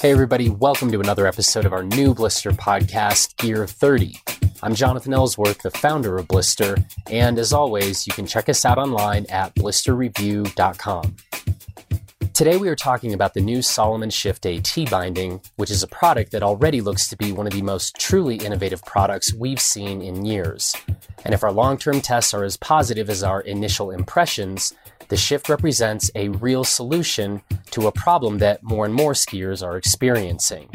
Hey, everybody, welcome to another episode of our new Blister podcast, Gear 30. I'm Jonathan Ellsworth, the founder of Blister, and as always, you can check us out online at blisterreview.com. Today, we are talking about the new Salomon Shift AT binding, which is a product that already looks to be one of the most truly innovative products we've seen in years. And if our long term tests are as positive as our initial impressions, the shift represents a real solution to a problem that more and more skiers are experiencing.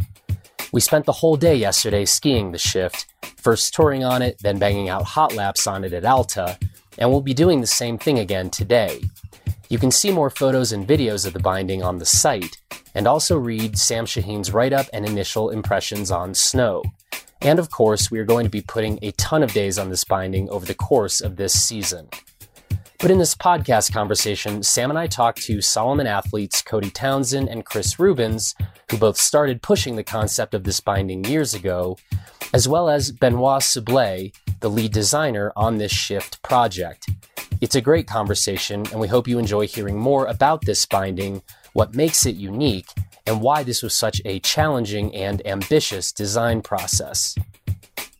We spent the whole day yesterday skiing the shift, first touring on it, then banging out hot laps on it at Alta, and we'll be doing the same thing again today. You can see more photos and videos of the binding on the site, and also read Sam Shaheen's write up and initial impressions on snow. And of course, we are going to be putting a ton of days on this binding over the course of this season. But in this podcast conversation, Sam and I talked to Salomon athletes Cody Townsend and Chris Rubens, who both started pushing the concept of this binding years ago, as well as Benoit Soublé, the lead designer on this Shift project. It's a great conversation, and we hope you enjoy hearing more about this binding, what makes it unique, and why this was such a challenging and ambitious design process.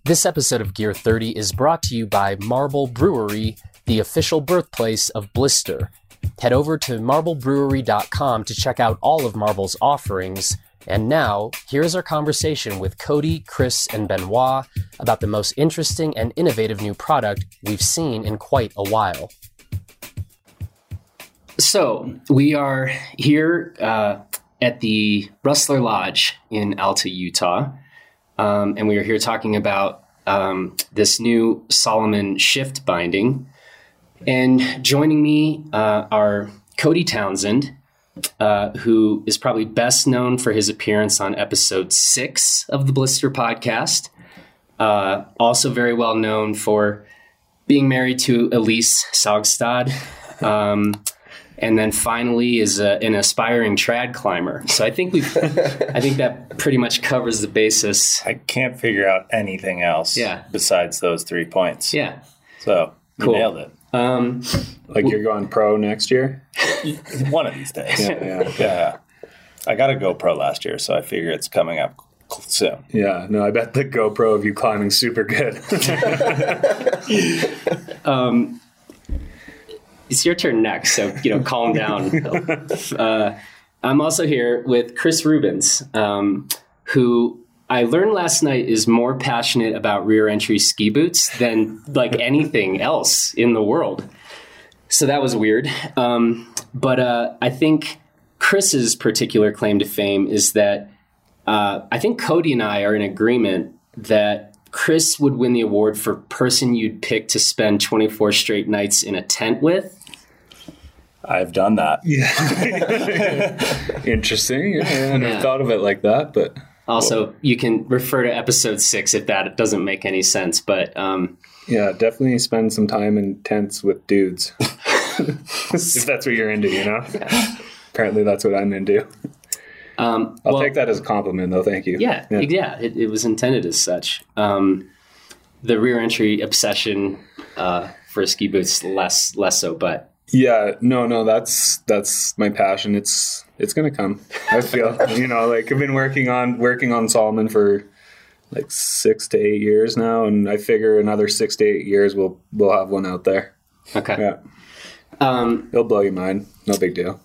This episode of Gear 30 is brought to you by Marble Brewery the official birthplace of Blister. Head over to marblebrewery.com to check out all of Marble's offerings. And now, here's our conversation with Cody, Chris, and Benoit about the most interesting and innovative new product we've seen in quite a while. So, we are here uh, at the Rustler Lodge in Alta, Utah. Um, and we are here talking about um, this new Salomon shift binding. And joining me uh, are Cody Townsend, uh, who is probably best known for his appearance on episode six of the Blister podcast. Uh, also, very well known for being married to Elyse Saugstad. Um, and then finally is a, an aspiring trad climber. So I think we, I think that pretty much covers the basis. I can't figure out anything else. Yeah. Besides those three points. Yeah. So Cool. nailed it. Um, Like you're going pro next year? One of these days. Yeah, yeah. Yeah. I got a GoPro last year, so I figure it's coming up soon. Yeah, no, I bet the GoPro of you climbing super good. um, it's your turn next, so you know, calm down. Uh, I'm also here with Chris Rubens, um, who I learned last night is more passionate about rear entry ski boots than like anything else in the world. So that was weird. Um, but uh, I think Chris's particular claim to fame is that uh, I think Cody and I are in agreement that Chris would win the award for person you'd pick to spend 24 straight nights in a tent with. I've done that. Interesting. Yeah, I never Yeah. thought of it like that, but Also, you can refer to episode six if that doesn't make any sense. But um, yeah, definitely spend some time in tents with dudes. if that's what you're into, you know? Apparently, that's what I'm into. um, I'll well, take that as a compliment, though. Thank you. Yeah, yeah, it, it was intended as such. Um, the rear entry obsession uh, for ski boots less less so, but Yeah, no, no, that's that's my passion. It's it's gonna come. I feel you know, like I've been working on working on Salomon for like six to eight years now, and I figure another six to eight years we'll we'll have one out there. okay. Yeah, Um, it'll blow your mind. No big deal.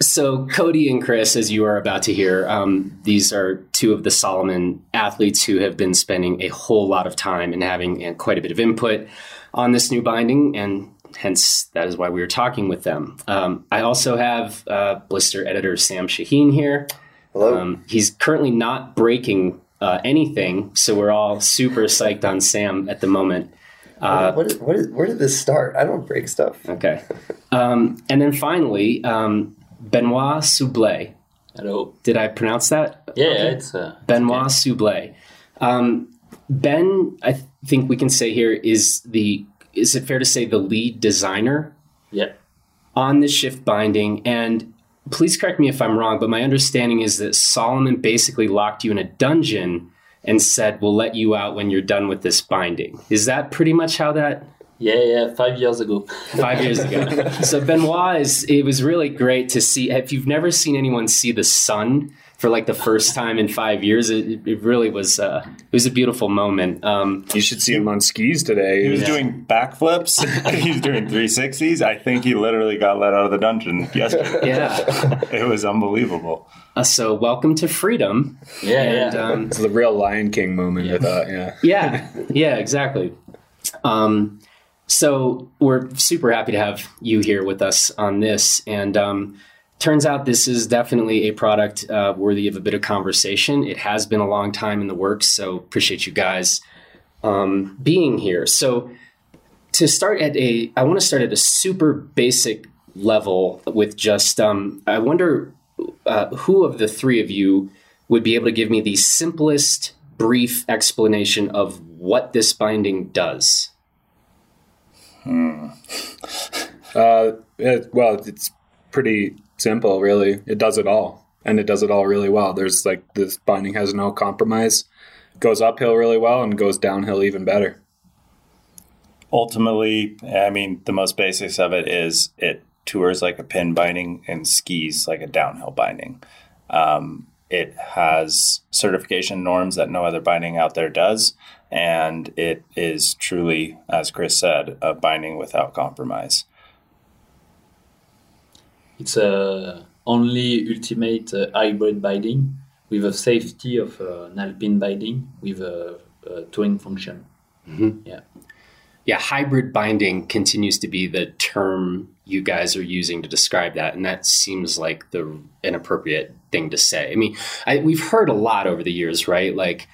So, Cody and Chris, as you are about to hear, um, these are two of the Salomon athletes who have been spending a whole lot of time and having uh, quite a bit of input on this new binding, and hence that is why we were talking with them. Um, I also have uh, Blister editor Sam Shaheen here. Hello. Um, he's currently not breaking uh, anything, so we're all super psyched on Sam at the moment. Uh, what is, what is, where did this start? I don't break stuff. Okay. Um, and then finally, um, Benoit Soublé. Hello. Did I pronounce that? Yeah, it's uh, Benoit Soublé. Um, ben, I th- think we can say here is the. Is it fair to say the lead designer yeah. on the shift binding? And please correct me if I'm wrong, but my understanding is that Salomon basically locked you in a dungeon and said, "We'll let you out when you're done with this binding." Is that pretty much how that Yeah, yeah, five years ago. five years ago. so Benoit is. It was really great to see. If you've never seen anyone see the sun for like the first time in five years. It, it really was uh, it was a beautiful moment. Um, You should see him on skis today. He was doing backflips. He's doing 360s. I think he literally got let out of the dungeon yesterday. yeah. It was unbelievable. Uh, so welcome to freedom. Yeah, And, yeah. um, It's the real Lion King moment. I thought, yeah. yeah, yeah, exactly. Um, so we're super happy to have you here with us on this, and um, turns out this is definitely a product uh, worthy of a bit of conversation. It has been a long time in the works, so appreciate you guys um, being here. So to start at a, I want to start at a super basic level with just, um, I wonder uh, who of the three of you would be able to give me the simplest brief explanation of what this binding does. Uh, it, well, it's pretty simple, really. It does it all, and it does it all really well. There's like this binding has no compromise, goes uphill really well, and goes downhill even better. Ultimately, I mean, the most basics of it is it tours like a pin binding and skis like a downhill binding. Um, it has certification norms that no other binding out there does. And it is truly, as Chris said, a binding without compromise. It's a only ultimate uh, hybrid binding with a safety of uh, an alpine binding with a, a function. Yeah. Yeah, hybrid binding continues to be the term you guys are using to describe that, and that seems like the an appropriate thing to say. I mean, I, we've heard a lot over the years, right? Like,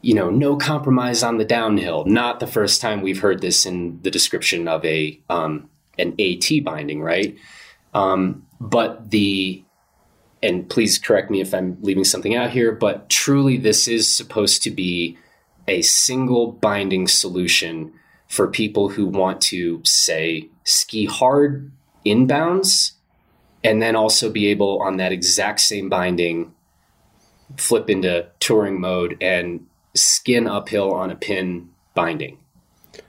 you know, no compromise on the downhill. Not the first time we've heard this in the description of a um, an AT binding, right? Um, but the and please correct me if I'm leaving something out here, but truly, this is supposed to be a single binding solution for people who want to say ski hard inbounds and then also be able on that exact same binding flip into touring mode and skin uphill on a pin binding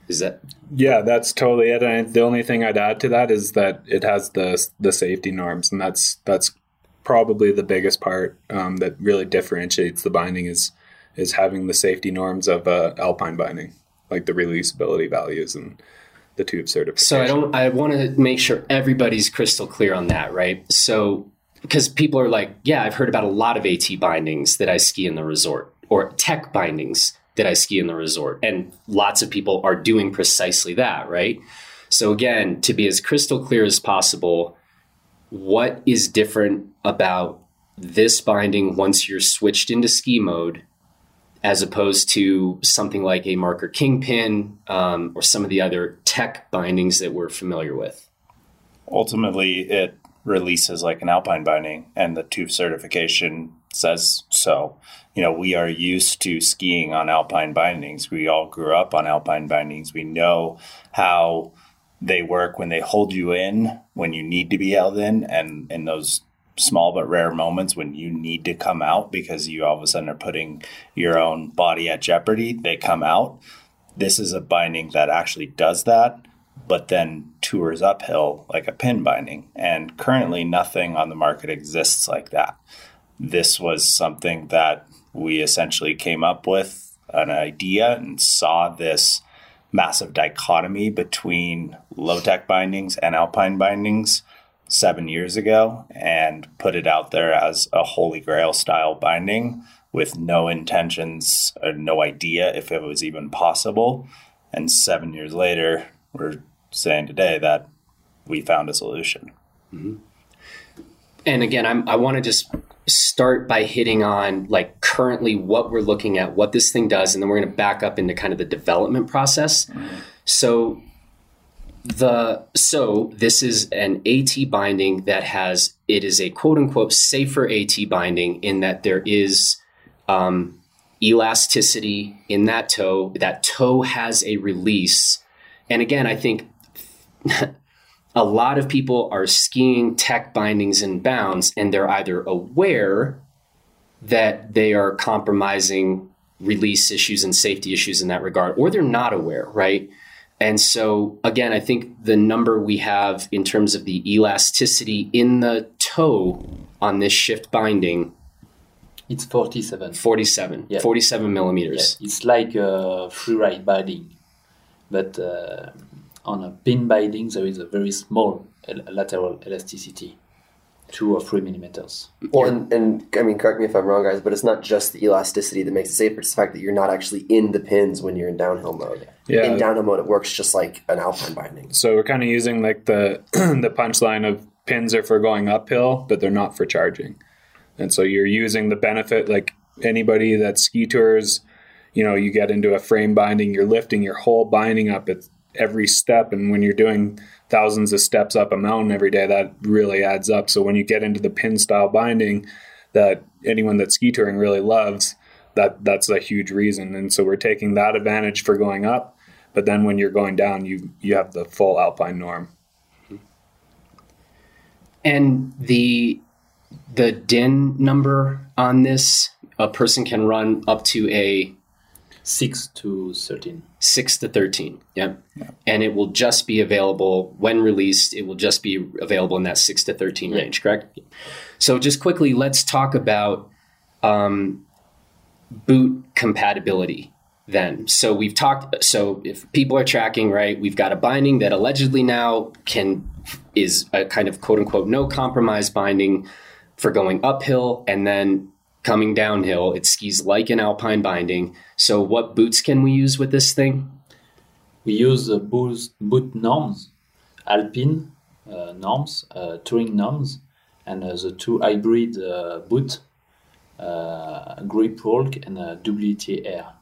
is that Yeah, that's totally it. And the only thing I'd add to that is that it has the the safety norms, and that's that's probably the biggest part um, that really differentiates the binding is is having the safety norms of uh, alpine binding, like the releasability values and the TÜV certification. So I don't. I want to make sure everybody's crystal clear on that, right? So because people are like, yeah, I've heard about a lot of AT bindings that I ski in the resort, or tech bindings that I ski in the resort, and lots of people are doing precisely that, right? So again, to be as crystal clear as possible, what is different about this binding once you're switched into ski mode as opposed to something like a marker kingpin um, or some of the other tech bindings that we're familiar with. ultimately it releases like an alpine binding and the TÜV certification says so you know we are used to skiing on alpine bindings we all grew up on alpine bindings we know how they work when they hold you in when you need to be held in and in those small but rare moments when you need to come out because you all of a sudden are putting your own body at jeopardy they come out this is a binding that actually does that but then tours uphill like a pin binding. And currently, nothing on the market exists like that. This was something that we essentially came up with an idea and saw this massive dichotomy between low tech bindings and alpine bindings seven years ago and put it out there as a holy grail style binding with no intentions or no idea if it was even possible. And seven years later, we're saying today that we found a solution. Mm-hmm. And again, I'm, I want to just start by hitting on like currently what we're looking at, what this thing does, and then we're going to back up into kind of the development process. So the so this is an AT binding that has it is a quote unquote safer AT binding in that there is um, elasticity in that toe. That toe has a release, and again, I think a lot of people are skiing tech bindings and bounds, and they're either aware that they are compromising release issues and safety issues in that regard, or they're not aware, right? And so, again, I think the number we have in terms of the elasticity in the toe on this shift binding It's 47. 47. Yeah. 47 Yeah, millimeters. it's like a free ride binding, but uh, on a pin binding there is a very small lateral elasticity, two or three millimeters. Well, and, and I mean, correct me if I'm wrong, guys, but it's not just the elasticity that makes it safer. It's the fact that you're not actually in the pins when you're in downhill mode. Yeah. In downhill mode, it works just like an alpine binding. So we're kind of using like the the punchline of pins are for going uphill, but they're not for charging. And so you're using the benefit like anybody that ski tours, you know, you get into a frame binding, you're lifting your whole binding up at every step and when you're doing thousands of steps up a mountain every day that really adds up. So when you get into the pin style binding that anyone that ski touring really loves, that that's a huge reason. And so we're taking that advantage for going up, but then when you're going down, you you have the full alpine norm. And the the DIN number on this, a person can run up to a Six to 13. 6 to 13. Yeah, And it will just be available when released, it will just be available in that 6 to 13 Yeah. range, correct? So just quickly, let's talk about um, boot compatibility then. So we've talked so if people are tracking, right, we've got a binding that allegedly now can is a kind of quote unquote no compromise binding for going uphill and then coming downhill. It skis like an alpine binding. So what boots can we use with this thing? We use the boot, boot norms, Alpine uh, norms, uh, touring norms, and uh, the two hybrid uh, boot, uh, Grip Walk and uh, WTR.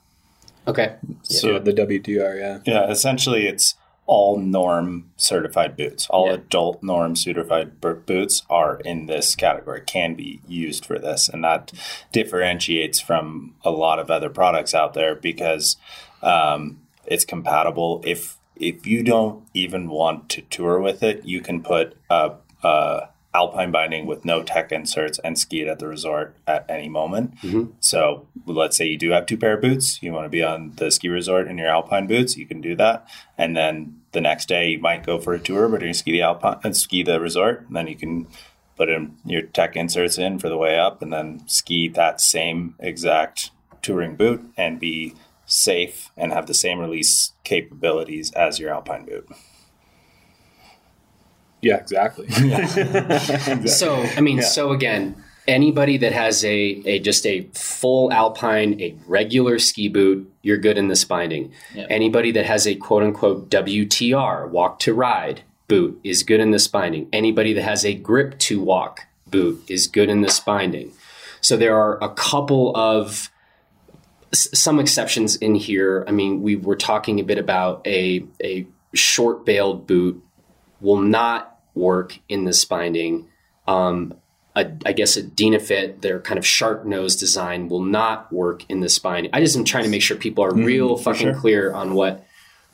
Okay. So the WTR, yeah. Yeah, essentially, it's all norm certified boots. All Yeah. adult norm certified b- boots are in this category, can be used for this. And that differentiates from a lot of other products out there because um, it's compatible. If if you don't even want to tour with it, you can put a, a alpine binding with no tech inserts and ski it at the resort at any moment. Mm-hmm. So let's say you do have two pair of boots, you want to be on the ski resort in your alpine boots, you can do that. And then the next day you might go for a tour, but you're gonna ski the alpine and ski the resort. And then you can put in your tech inserts in for the way up and then ski that same exact touring boot and be safe and have the same release capabilities as your alpine boot. Yeah, exactly. So I mean, so again, anybody that has a, a just a full alpine, a regular ski boot, you're good in this binding. Yeah. Anybody that has a quote unquote WTR, walk to ride boot, is good in this binding. Anybody that has a grip to walk boot is good in this binding. So there are a couple of s- some exceptions in here. I mean, we were talking a bit about a a short bailed boot will not work in this binding. Um, a, I guess a Dynafit, their kind of sharp nose design, will not work in this binding. I just am trying to make sure people are real fucking sure. clear on what.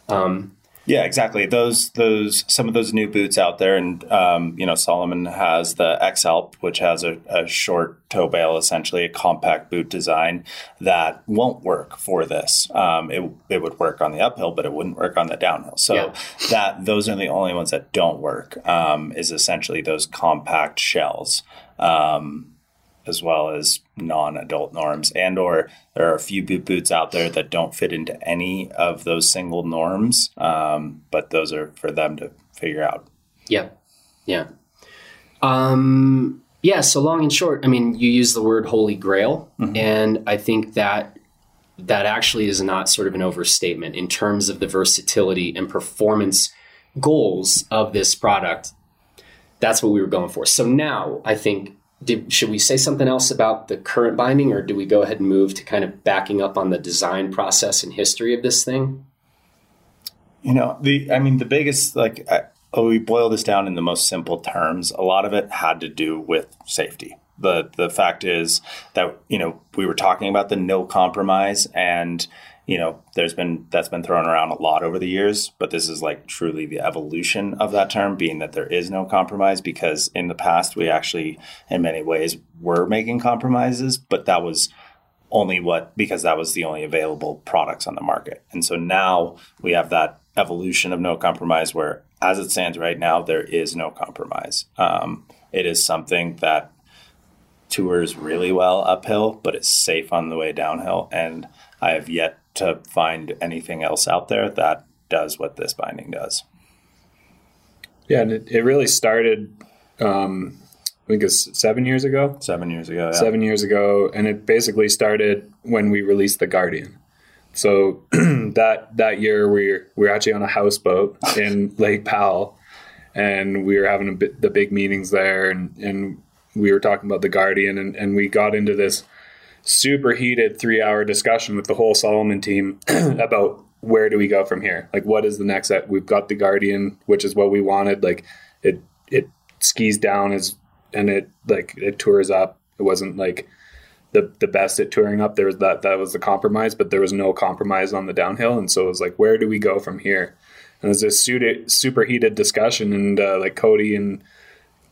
Um, Yeah, exactly. Those those some of those new boots out there, and um, you know Salomon has the X Alp, which has a, a short toe bail, essentially a compact boot design that won't work for this. Um, it it would work on the uphill, but it wouldn't work on the downhill. So Yeah. that those are the only ones that don't work. Um, is essentially those compact shells. Um, as well as non-adult norms and or there are a few boot boots out there that don't fit into any of those single norms um, but those are for them to figure out yeah, yeah, um, yeah. So long and short, I mean, you use the word holy grail, and I think that that actually is not sort of an overstatement in terms of the versatility and performance goals of this product. That's what we were going for. So now I think did, should we say something else about the current binding or do we go ahead and move to kind of backing up on the design process and history of this thing? You know, the I mean, the biggest like I, oh, we boil this down in the most simple terms. A lot of it had to do with safety. the The fact is that you know we were talking about the no compromise, and you know there's been that's been thrown around a lot over the years. But this is like truly the evolution of that term, being that there is no compromise. Because in the past, we actually, in many ways, were making compromises, but that was only what because that was the only available products on the market. And so now we have that evolution of no compromise where as it stands right now there is no compromise. Um, it is something that tours really well uphill, but it's safe on the way downhill. And I have yet to find anything else out there that does what this binding does. Yeah, and it, it really started, um, I think it's seven years ago. Seven years ago. Yeah. Seven years ago, and it basically started when we released the Guardian. So that that year we were, we were actually on a houseboat in Lake Powell, and we were having bit, the big meetings there, and and we were talking about the Guardian, and, and we got into this super heated three hour discussion with the whole Salomon team about where do we go from here? Like, what is the next step? We've got the Guardian, which is what we wanted. Like, it it skis down as and it like it tours up. It wasn't like the the best at touring up. There was that that was the compromise, but there was no compromise on the downhill. And so it was like, where do we go from here? And it was this super heated discussion, and uh, like Cody and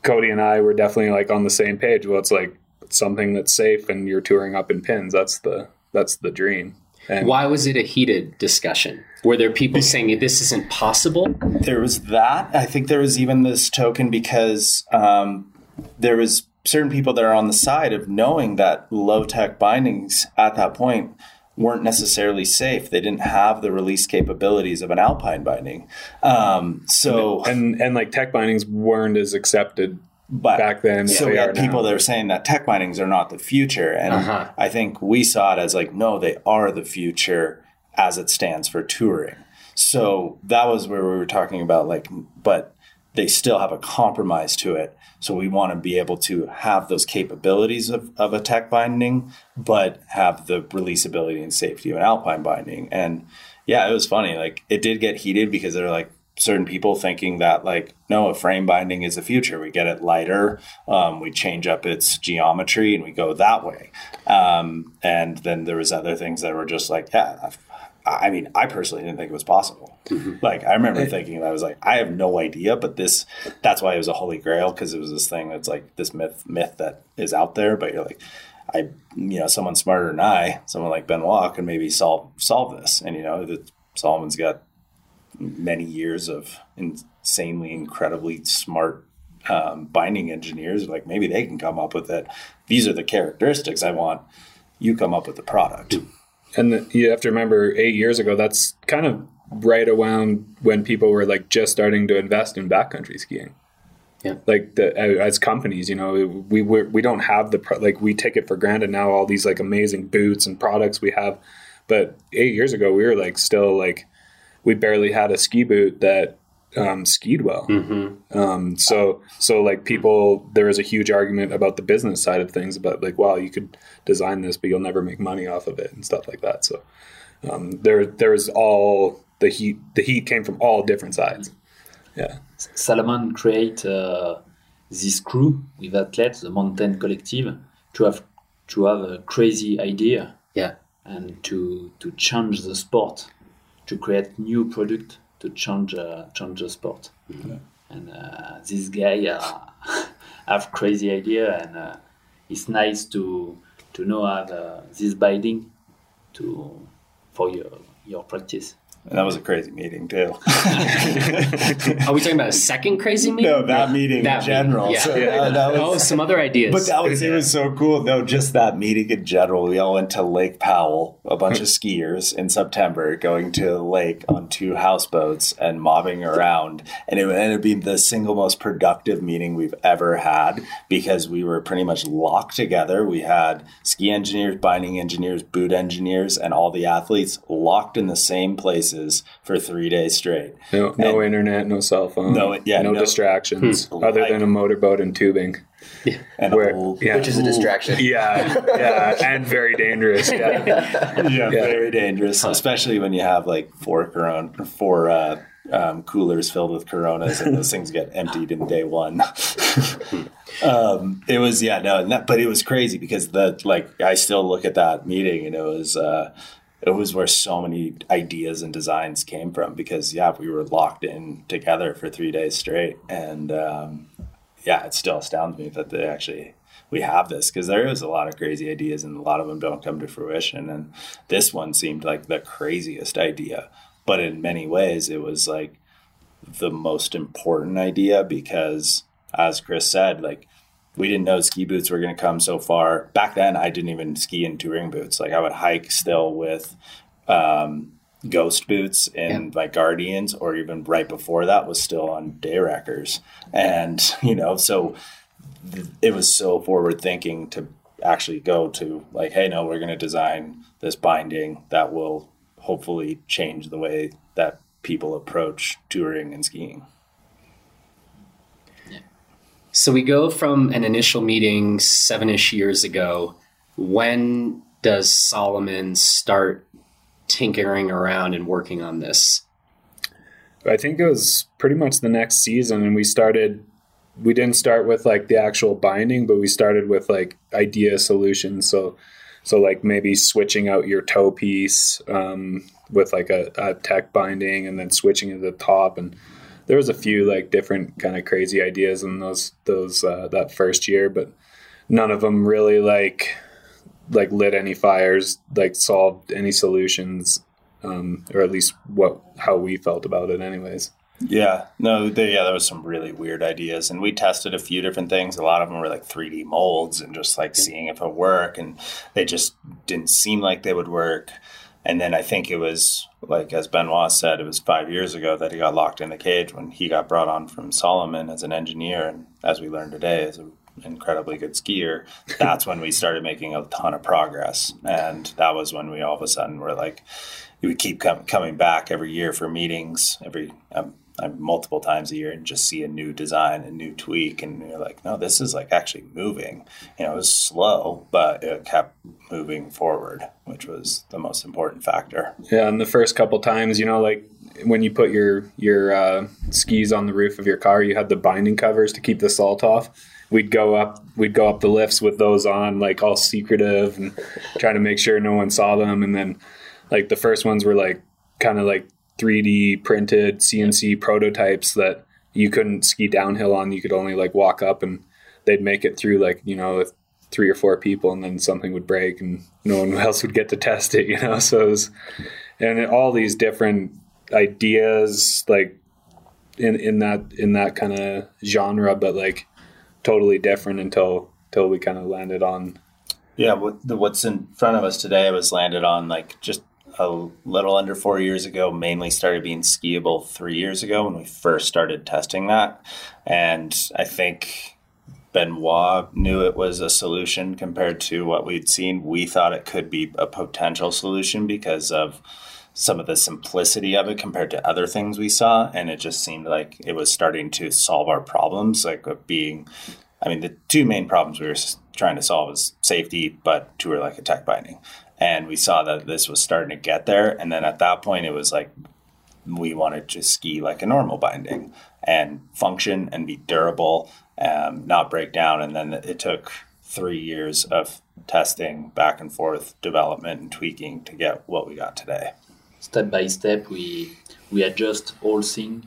Cody and I were definitely like on the same page. Well, it's like something that's safe, and you're touring up in pins. That's the that's the dream. And Why was it a heated discussion? Were there people saying this isn't possible? There was that. I think there was even this token because um, there was certain people that are on the side of knowing that low tech bindings at that point weren't necessarily safe. They didn't have the release capabilities of an alpine binding. Um, so and, and, and like tech bindings weren't as accepted but back then. So we had people now. that were saying that tech bindings are not the future, and uh-huh. I think we saw it as like, no, they are the future as it stands for touring. So that was where we were talking about like, but they still have a compromise to it. So we want to be able to have those capabilities of, of a tech binding, but have the releasability and safety of an alpine binding. And yeah, it was funny. Like it did get heated because they're like, certain people thinking that like no a frame binding is the future we get it lighter um, we change up its geometry and we go that way um, and then there was other things that were just like yeah i mean i personally didn't think it was possible mm-hmm. like i remember thinking that i was like i have no idea but this that's why it was a holy grail because it was this thing that's like this myth myth that is out there but you're like I, you know, someone smarter than I, someone like Benoit, can maybe solve solve this. And you know, the, Salomon's got many years of insanely, incredibly smart um, binding engineers. Like maybe they can come up with it. These are the characteristics I want. You come up with the product. And the, you have to remember, eight years ago, that's kind of right around when people were like just starting to invest in backcountry skiing. Yeah. Like the, as companies, you know, we we we don't have the like we take it for granted now. All these like amazing boots and products we have, but eight years ago we were like still like we barely had a ski boot that um, skied well. Mm-hmm. Um, so so like people, there was a huge argument about the business side of things about like, wow, you could design this, but you'll never make money off of it and stuff like that. So um, there there was all the heat. The heat came from all different sides. Yeah. Salomon create uh, this crew with athletes, the Mountain Collective, to have to have a crazy idea. Yeah. And to to change the sport to create new product to change uh, change the sport. Mm-hmm. And uh, this guy uh, have crazy idea, and uh, it's nice to to know have uh, this binding to for your your practice. And that was a crazy meeting too. Are we talking about a second crazy meeting? No, that meeting that in general. Meeting, yeah. So, uh, that was, oh, some other ideas. But that was it was so cool. No, just that meeting in general. We all went to Lake Powell, a bunch of hmm. skiers in September, going to the lake on two houseboats and mobbing around. And it ended up being the single most productive meeting we've ever had because we were pretty much locked together. We had ski engineers, binding engineers, boot engineers, and all the athletes locked in the same places places for three days straight. No, no and internet, no cell phone, no, yeah, no, no distractions hmm. other than a motorboat and tubing. Yeah. And Where, yeah. Which is a distraction. Yeah, yeah, and very dangerous. Yeah, yeah, yeah. very dangerous, especially when you have like four Corona, four uh, um, coolers filled with Coronas, and those things get emptied in day one. um, it was yeah no, that, but it was crazy because the like I still look at that meeting and it was. Uh, it was where so many ideas and designs came from because yeah we were locked in together for three days straight. And um, yeah it still astounds me that they actually we have this because there is a lot of crazy ideas and a lot of them don't come to fruition. And this one seemed like the craziest idea. But in many ways it was like the most important idea because as chris said like we didn't know ski boots were going to come so far. Back then, I didn't even ski in touring boots. Like I would hike still with um, ghost boots and yeah. like Guardians, or even right before that was still on day wreckers. And, you know, so th- it was so forward thinking to actually go to like, hey, no, we're going to design this binding that will hopefully change the way that people approach touring and skiing. So we go from an initial meeting seven ish years ago. When does Salomon start tinkering around and working on this? I think it was pretty much the next season, and we started. We didn't start with like the actual binding, but we started with like idea solutions. So, so like maybe switching out your toe piece um, with like a, a tech binding, and then switching to the top and there was a few like different kind of crazy ideas in those those uh, that first year, but none of them really like like lit any fires, like solved any solutions, um, or at least what how we felt about it, anyways. Yeah, no, they, yeah, there was some really weird ideas, and we tested a few different things. A lot of them were like 3D molds and just like seeing if it work, and they just didn't seem like they would work. And then I think it was like as Benoit said, it was five years ago that he got locked in the cage when he got brought on from Salomon as an engineer, and as we learned today, as an incredibly good skier. That's when we started making a ton of progress, and that was when we all of a sudden were like, we keep com- coming back every year for meetings every. Um, multiple times a year and just see a new design, a new tweak, and you're like, no, this is like actually moving. You know, it was slow, but it kept moving forward, which was the most important factor. Yeah, and the first couple times, you know, like when you put your your uh, skis on the roof of your car, you had the binding covers to keep the salt off. We'd go up, we'd go up the lifts with those on, like all secretive and trying to make sure no one saw them. And then, like the first ones were like kind of like 3D printed CNC prototypes that you couldn't ski downhill on. You could only like walk up and they'd make it through like, you know, three or four people and then something would break and no one else would get to test it, you know? So it was, and all these different ideas like in, in that, in that kind of genre, but like totally different until, until we kind of landed on. Yeah. What, the, what's in front of us today was landed on like just a little under four years ago, mainly started being skiable three years ago when we first started testing that. And I think Benoit knew it was a solution compared to what we'd seen. We thought it could be a potential solution because of some of the simplicity of it compared to other things we saw. And it just seemed like it was starting to solve our problems, like being, I mean, the two main problems we were trying to solve is safety, but two are like a tech binding and we saw that this was starting to get there. And then at that point it was like we wanted to ski like a normal binding and function and be durable um, not break down. And then it took three years of testing back and forth development and tweaking to get what we got today. Step by step we we adjust all things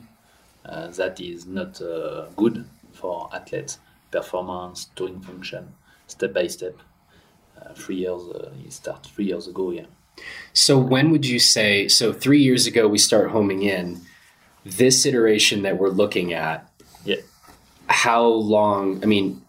uh, that is not uh, good for athletes performance touring function. Step by step three years. Uh, you start three years ago. Yeah. So when would you say? So three years ago, we start homing in. This iteration that we're looking at. Yeah. How long? I mean,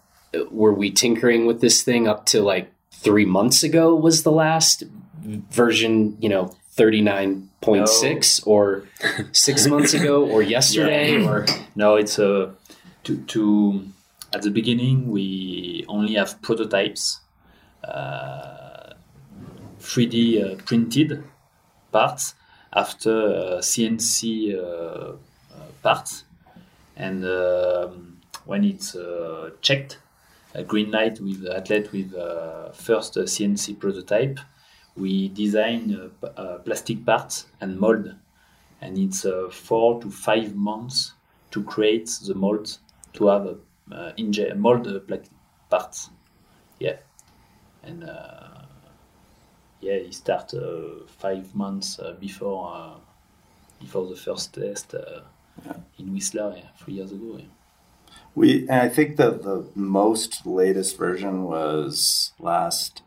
were we tinkering with this thing up to like three months ago? Was the last version? You know, thirty nine point six, or six months ago, or yesterday, yeah. or no? It's a uh, to to at the beginning we only have prototypes 3D uh, uh, printed parts after CNC uh, parts. And um, when it's checked, a green light with athlete with first CNC prototype, we design plastic parts and mold and it's uh, four to five months to create the mold to have a uh, mold parts. Yeah and uh, yeah, he started uh, five months uh, before before the first test yeah. in Whistler yeah, three years ago. Yeah. We and I think that the most latest version was last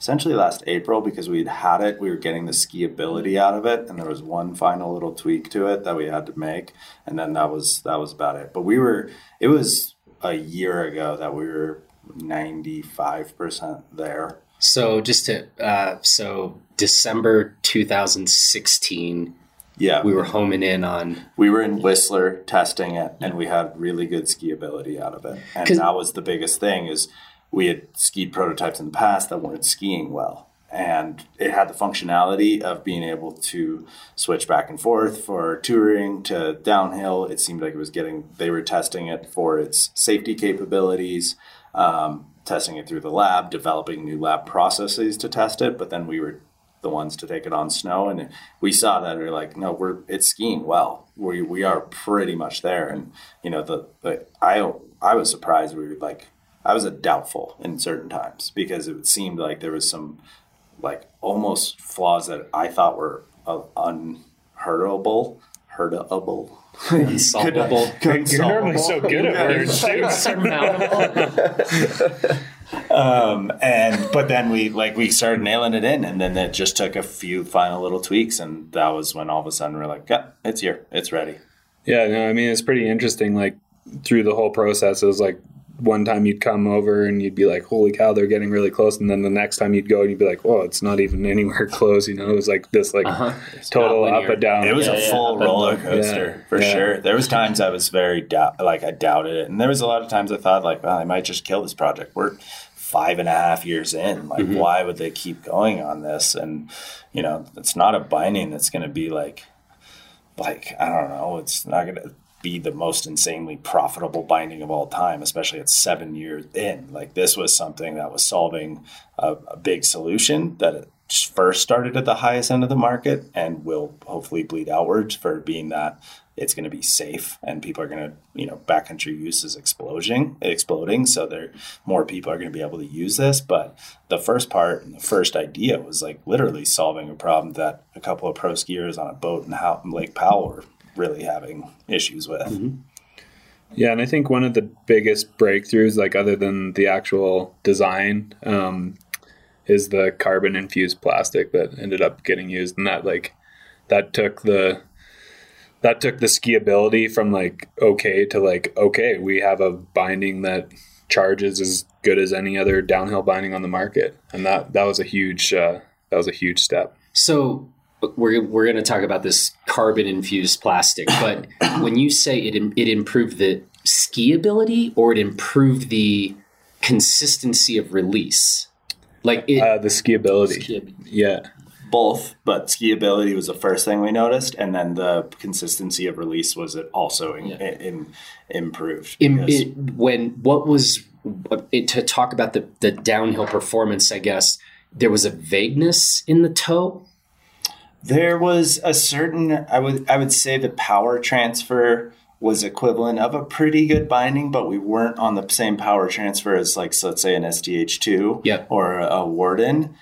essentially last April because we'd had it, we were getting the skiability out of it, and there was one final little tweak to it that we had to make, and then that was that was about it. But we were it was a year ago that we were 95% there. So just to uh, so December 2016, Yeah, we were homing in on we were in Whistler testing it, and we had really good skiability out of it. And that was the biggest thing is we had skied prototypes in the past that weren't skiing well. And it had the functionality of being able to switch back and forth for touring to downhill. It seemed like it was getting, they were testing it for its safety capabilities, um, testing it through the lab, developing new lab processes to test it. But then we were the ones to take it on snow and we saw that we are like no we're it's skiing well we we are pretty much there and you know the, the i i was surprised we were like i was a doubtful in certain times because it seemed like there was some like almost flaws that i thought were uh, unhurtable hurtable unsolvable. You're normally so good at words. too. Um, and but then we like we started nailing it in, and then it just took a few final little tweaks, and that was when all of a sudden we're like, yeah, it's here, it's ready. Yeah, no, I mean it's pretty interesting. Like through the whole process, it was like one time you'd come over and you'd be like, "Holy cow, they're getting really close," and then the next time you'd go and you'd be like, "Oh, it's not even anywhere close." You know, it was like this like Uh-huh. total up and down. It was Yeah, a yeah, full up roller coaster Yeah, for yeah. sure. There was times I was very doubt, like I doubted it, and there was a lot of times I thought like, well, I might just kill this project. We're five and a half years in. Like, Mm-hmm. why would they keep going on this? And you know, it's not a binding that's going to be like, like I don't know. It's not going to be the most insanely profitable binding of all time, especially at seven years in. Like this was something that was solving a, a big solution that first started at the highest end of the market and will hopefully bleed outwards for being that it's going to be safe and people are going to you know backcountry use is exploding exploding so there more people are going to be able to use this but the first part and the first idea was like literally solving a problem that a couple of pro skiers on a boat in Lake Powell were really having issues with Yeah, and I think one of the biggest breakthroughs, like other than the actual design, um, is the carbon infused plastic that ended up getting used, and that like that took the that took the skiability from like okay to like okay, we have a binding that charges as good as any other downhill binding on the market, and that that was a huge uh, that was a huge step. So we're we're going to talk about this carbon infused plastic, but when you say it it improved the skiability or it improved the consistency of release, like it, Uh, the skiability, Skiability. yeah. both but skiability was the first thing we noticed and then the consistency of release was it also in, Yeah. in, improved im- it when what was it, to talk about the the downhill performance, I guess there was a vagueness in the toe. There was a certain I would I would say the power transfer was equivalent of a pretty good binding, but we weren't on the same power transfer as like so let's say an STH two Yep. or a Warden.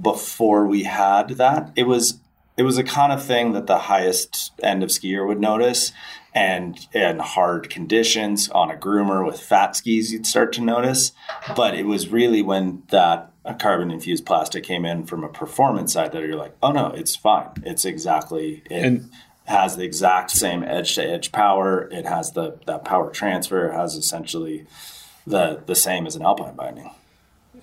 Before we had that, it was it was a kind of thing that the highest end of skier would notice, and in hard conditions on a groomer with fat skis, you'd start to notice. But it was really when that a carbon infused plastic came in from a performance side that you're like, oh no, it's fine. It's exactly it And- has the exact same edge to edge power. It has the that power transfer. It has essentially the the same as an alpine binding.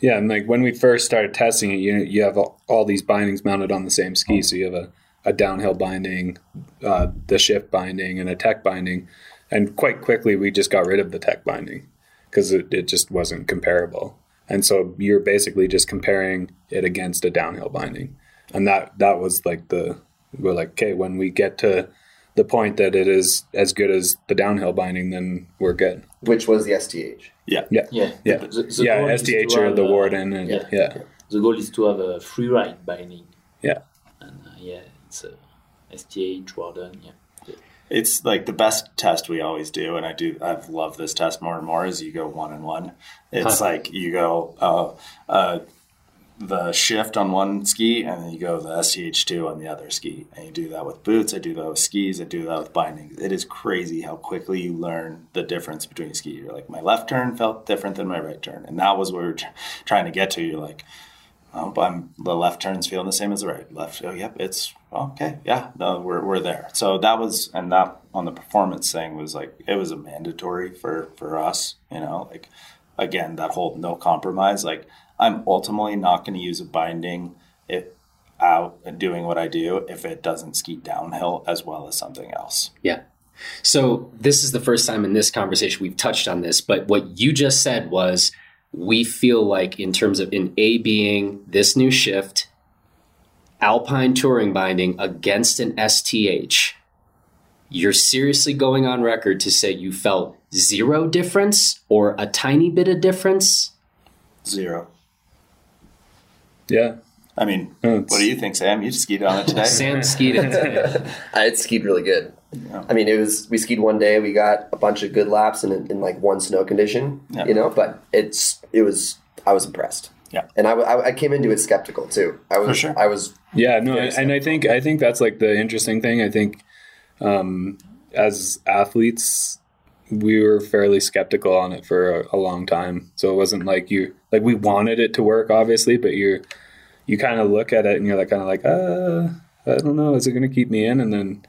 Yeah, and like when we first started testing it, you you have all, all these bindings mounted on the same ski. So you have a, a downhill binding, uh, the shift binding, and a tech binding. And quite quickly, we just got rid of the tech binding because it, it just wasn't comparable. And so you're basically just comparing it against a downhill binding. And that that was like the we're like, okay, when we get to the point that it is as good as the downhill binding, then we're good. Which was the STH. Yeah. Yeah. Yeah, Yeah. The, the yeah, goal is to STH or the a- Warden. And, yeah. yeah. The goal is to have a free ride binding. Yeah. And uh, yeah, it's a STH Warden. Yeah. It's like the best test we always do, and I do. I've loved this test more and more. Is you go one and one. It's Huh. like you go uh, uh, the shift on one ski, and then you go the STH two on the other ski, and you do that with boots. I do that with skis. I do that with bindings. It is crazy how quickly you learn the difference between ski. You're like, my left turn felt different than my right turn, and that was where we we're tr- trying to get to. You're like, oh, I'm the left turn's feeling the same as the right. Left, oh, yep, it's okay, yeah, no, we're we're there. So that was and that on the performance thing was like it was a mandatory for for us. You know, like again that whole no compromise. Like I'm ultimately not going to use a binding it out and doing what I do if it doesn't ski downhill as well as something else. Yeah. So this is the first time in this conversation we've touched on this, but what you just said was we feel like in terms of in A being this new shift, Alpine touring binding against an STH, you're seriously going on record to say you felt zero difference or a tiny bit of difference? Zero. Yeah. I mean, Oh, what do you think, Sam? You skied on it today. Sam skied it. I had skied really good. I mean, it was we skied one day. We got a bunch of good laps in, in like one snow condition, Yeah. you know. But it's it was I was impressed. Yeah. and I, I, I came into it skeptical too. I was For sure. I was Yeah, no, Very and I think I think that's like the interesting thing. I think um, as athletes, we were fairly skeptical on it for a, a long time. So it wasn't like you like we wanted it to work, obviously, but you you kind of look at it and you're like kind of like, uh, I don't know, is it going to keep me in? And then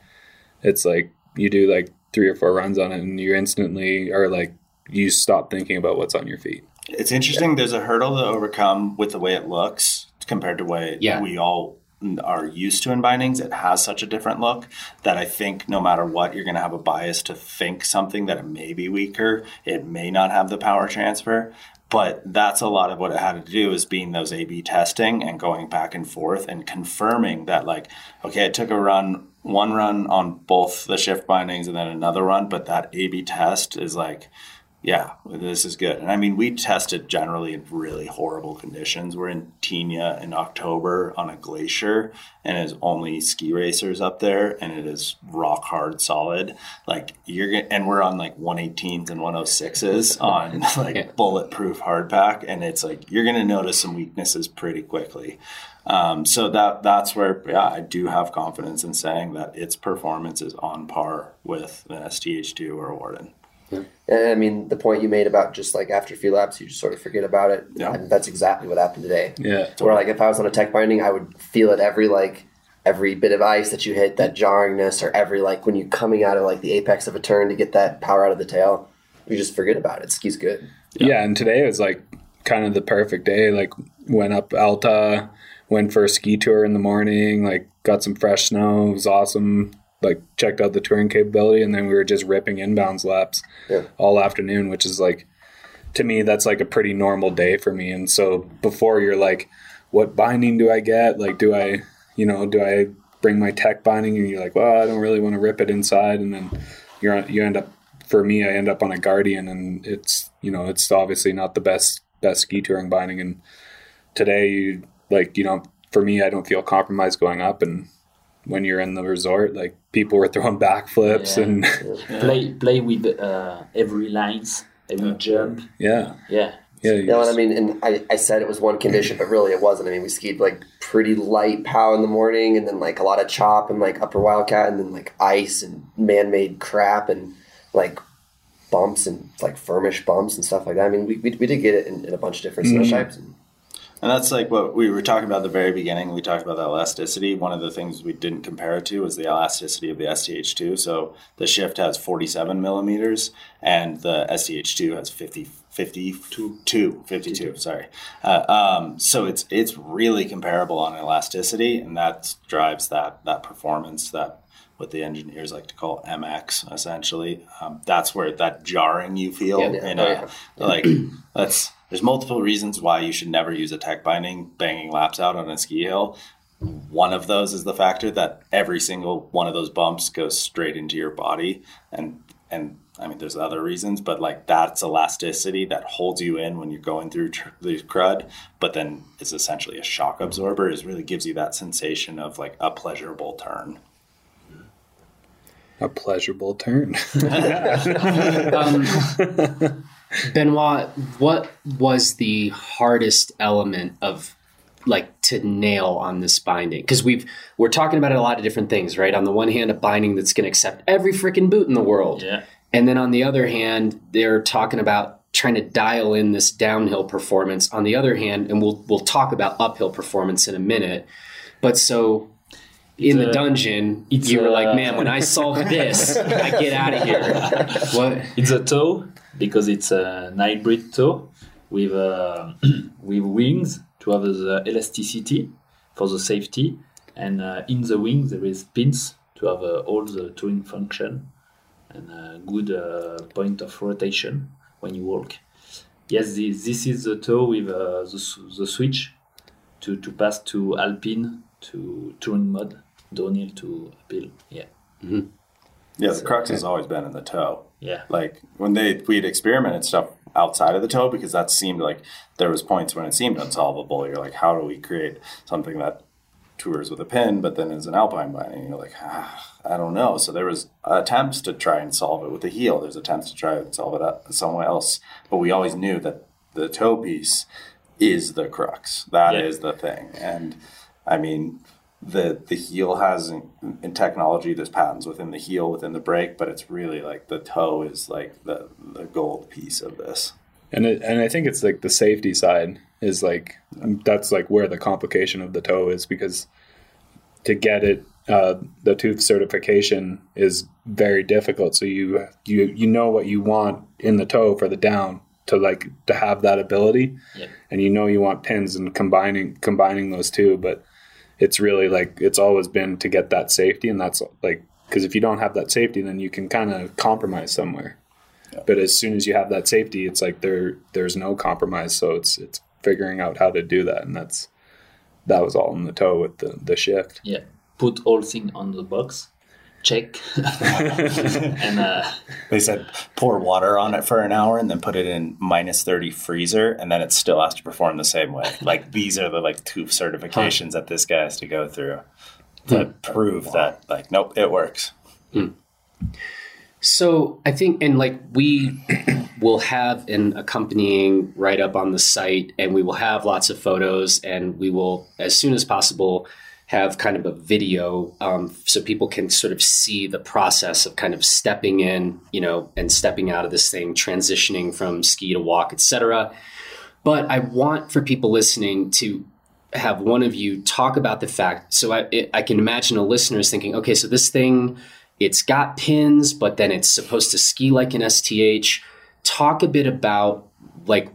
it's like you do like three or four runs on it, and you instantly are like you stop thinking about what's on your feet. It's interesting. There's a hurdle to overcome with the way it looks compared to way Yeah. we all are used to in bindings. It has such a different look that I think no matter what, you're going to have a bias to think something that it may be weaker. It may not have the power transfer. But that's a lot of what it had to do is being those A B testing and going back and forth and confirming that, like, okay, it took a run, one run on both the shift bindings and then another run, but that A B test is like, yeah, this is good. And I mean, we tested generally in really horrible conditions. We're in Tignes in October on a glacier, and it's only ski racers up there, and it is rock hard solid. Like you're gonna, and we're on like 118s and 106s on like Yeah. bulletproof hardpack, and it's like you're gonna notice some weaknesses pretty quickly. Um, so that that's where yeah, I do have confidence in saying that its performance is on par with an STH2 or a Warden. And I mean, the point you made about just like after a few laps, you just sort of forget about it. Yeah. And that's exactly what happened today. Yeah, Where like if I was on a tech binding, I would feel it every like every bit of ice that you hit, that jarringness, or every like when you're coming out of like the apex of a turn to get that power out of the tail. You just forget about it. Ski's good. Yeah. and today was like kind of the perfect day. Like went up Alta, went for a ski tour in the morning, like got some fresh snow. It was awesome. Like checked out the touring capability, and then we were just ripping inbounds laps Yeah. all afternoon, which is like to me that's like a pretty normal day for me. And so before you're like, what binding do I get? Like, do I, you know, do I bring my tech binding? And you're like, well, I don't really want to rip it inside, and then you're you end up for me, I end up on a Guardian, and it's you know it's obviously not the best best ski touring binding. And today, you like you know for me, I don't feel compromised going up. And when you're in the resort, like people were throwing backflips, Yeah. and Play play with uh, every lines, every jump. yeah, Yeah. yeah, you You know what I mean? And I, I said it was one condition, but really it wasn't. I mean, we skied like pretty light pow in the morning, and then like a lot of chop and like upper wildcat, and then like ice and man made crap and like bumps and like firmish bumps and stuff like that. I mean, we, we, we did get it in, in a bunch of different snow types. And, And that's like what we were talking about at the very beginning. We talked about the elasticity. One of the things we didn't compare it to was the elasticity of the STH2. So the shift has 47 millimeters and the STH2 has 50, 52, 52, sorry. Uh, um, so it's it's really comparable on elasticity, and that drives that that performance that what the engineers like to call MX essentially. Um, that's where that jarring you feel Yeah, yeah. in Oh, a yeah. like that's there's multiple reasons why you should never use a tech binding banging laps out on a ski hill. One of those is the factor that every single one of those bumps goes straight into your body and and I mean there's other reasons but like that's elasticity that holds you in when you're going through tr- the crud but then is essentially a shock absorber is really gives you that sensation of like a pleasurable turn. a pleasurable turn. Um, Benoit, what was the hardest element of like to nail on this binding? Because we've we're talking about a lot of different things, right? On the one hand, a binding that's going to accept every freaking boot in the world, Yeah. and then on the other hand, they're talking about trying to dial in this downhill performance. On the other hand, and we'll we'll talk about uphill performance in a minute. But so in the uh, dungeon, it's, you were like, man, when I solve this, I get out of here. What? It's a toe because it's a hybrid toe with uh, with wings to have the elasticity for the safety, and uh, in the wings there is pins to have uh, all the touring function and a good uh, point of rotation when you walk. Yes, this, this is the toe with uh, the, the switch to, to pass to alpine to touring mode, downhill to uphill. Yeah, Yeah, the crux has always been in the toe. yeah. Like when they we'd experimented stuff outside of the toe because that seemed like there was points when it seemed unsolvable. You're like, how do we create something that tours with a pin, but then is an alpine binding? You're like, ah, I don't know. So there was attempts to try and solve it with the heel. There's attempts to try and solve it up somewhere else, but we always knew that the toe piece is the crux. That is Yeah. the thing, and I mean. The, the heel has in, in technology there's patents within the heel within the brake but it's really like the toe is like the the gold piece of this And it, and I think it's like the safety side is like that's like where the complication of the toe is because to get it uh, the TÜV certification is very difficult. So you you you know what you want in the toe for the down to like to have that ability, Yeah. and you know you want pins and combining combining those two, but it's really like it's always been to get that safety, and that's like because if you don't have that safety, then you can kind of compromise somewhere. But as soon as you have that safety, it's like there there's no compromise. So it's it's figuring out how to do that, and that's that was all in the toe with the the shift. Yeah, put all thing on the box, check, and uh, they said pour water on it for an hour and then put it in minus 30 freezer and then it still has to perform the same way. Like these are the like two certifications that this guy has to go through to prove that like nope it works. So I think, and like we will have an accompanying write up on the site, and we will have lots of photos, and we will, as soon as possible, have kind of a video um, so people can sort of see the process of kind of stepping in, you know, and stepping out of this thing, transitioning from ski to walk, etc. But I want for people listening to have one of you talk about the fact. So I, it, I can imagine a listener is thinking, okay, so this thing, it's got pins, but then it's supposed to ski like an STH. Talk a bit about like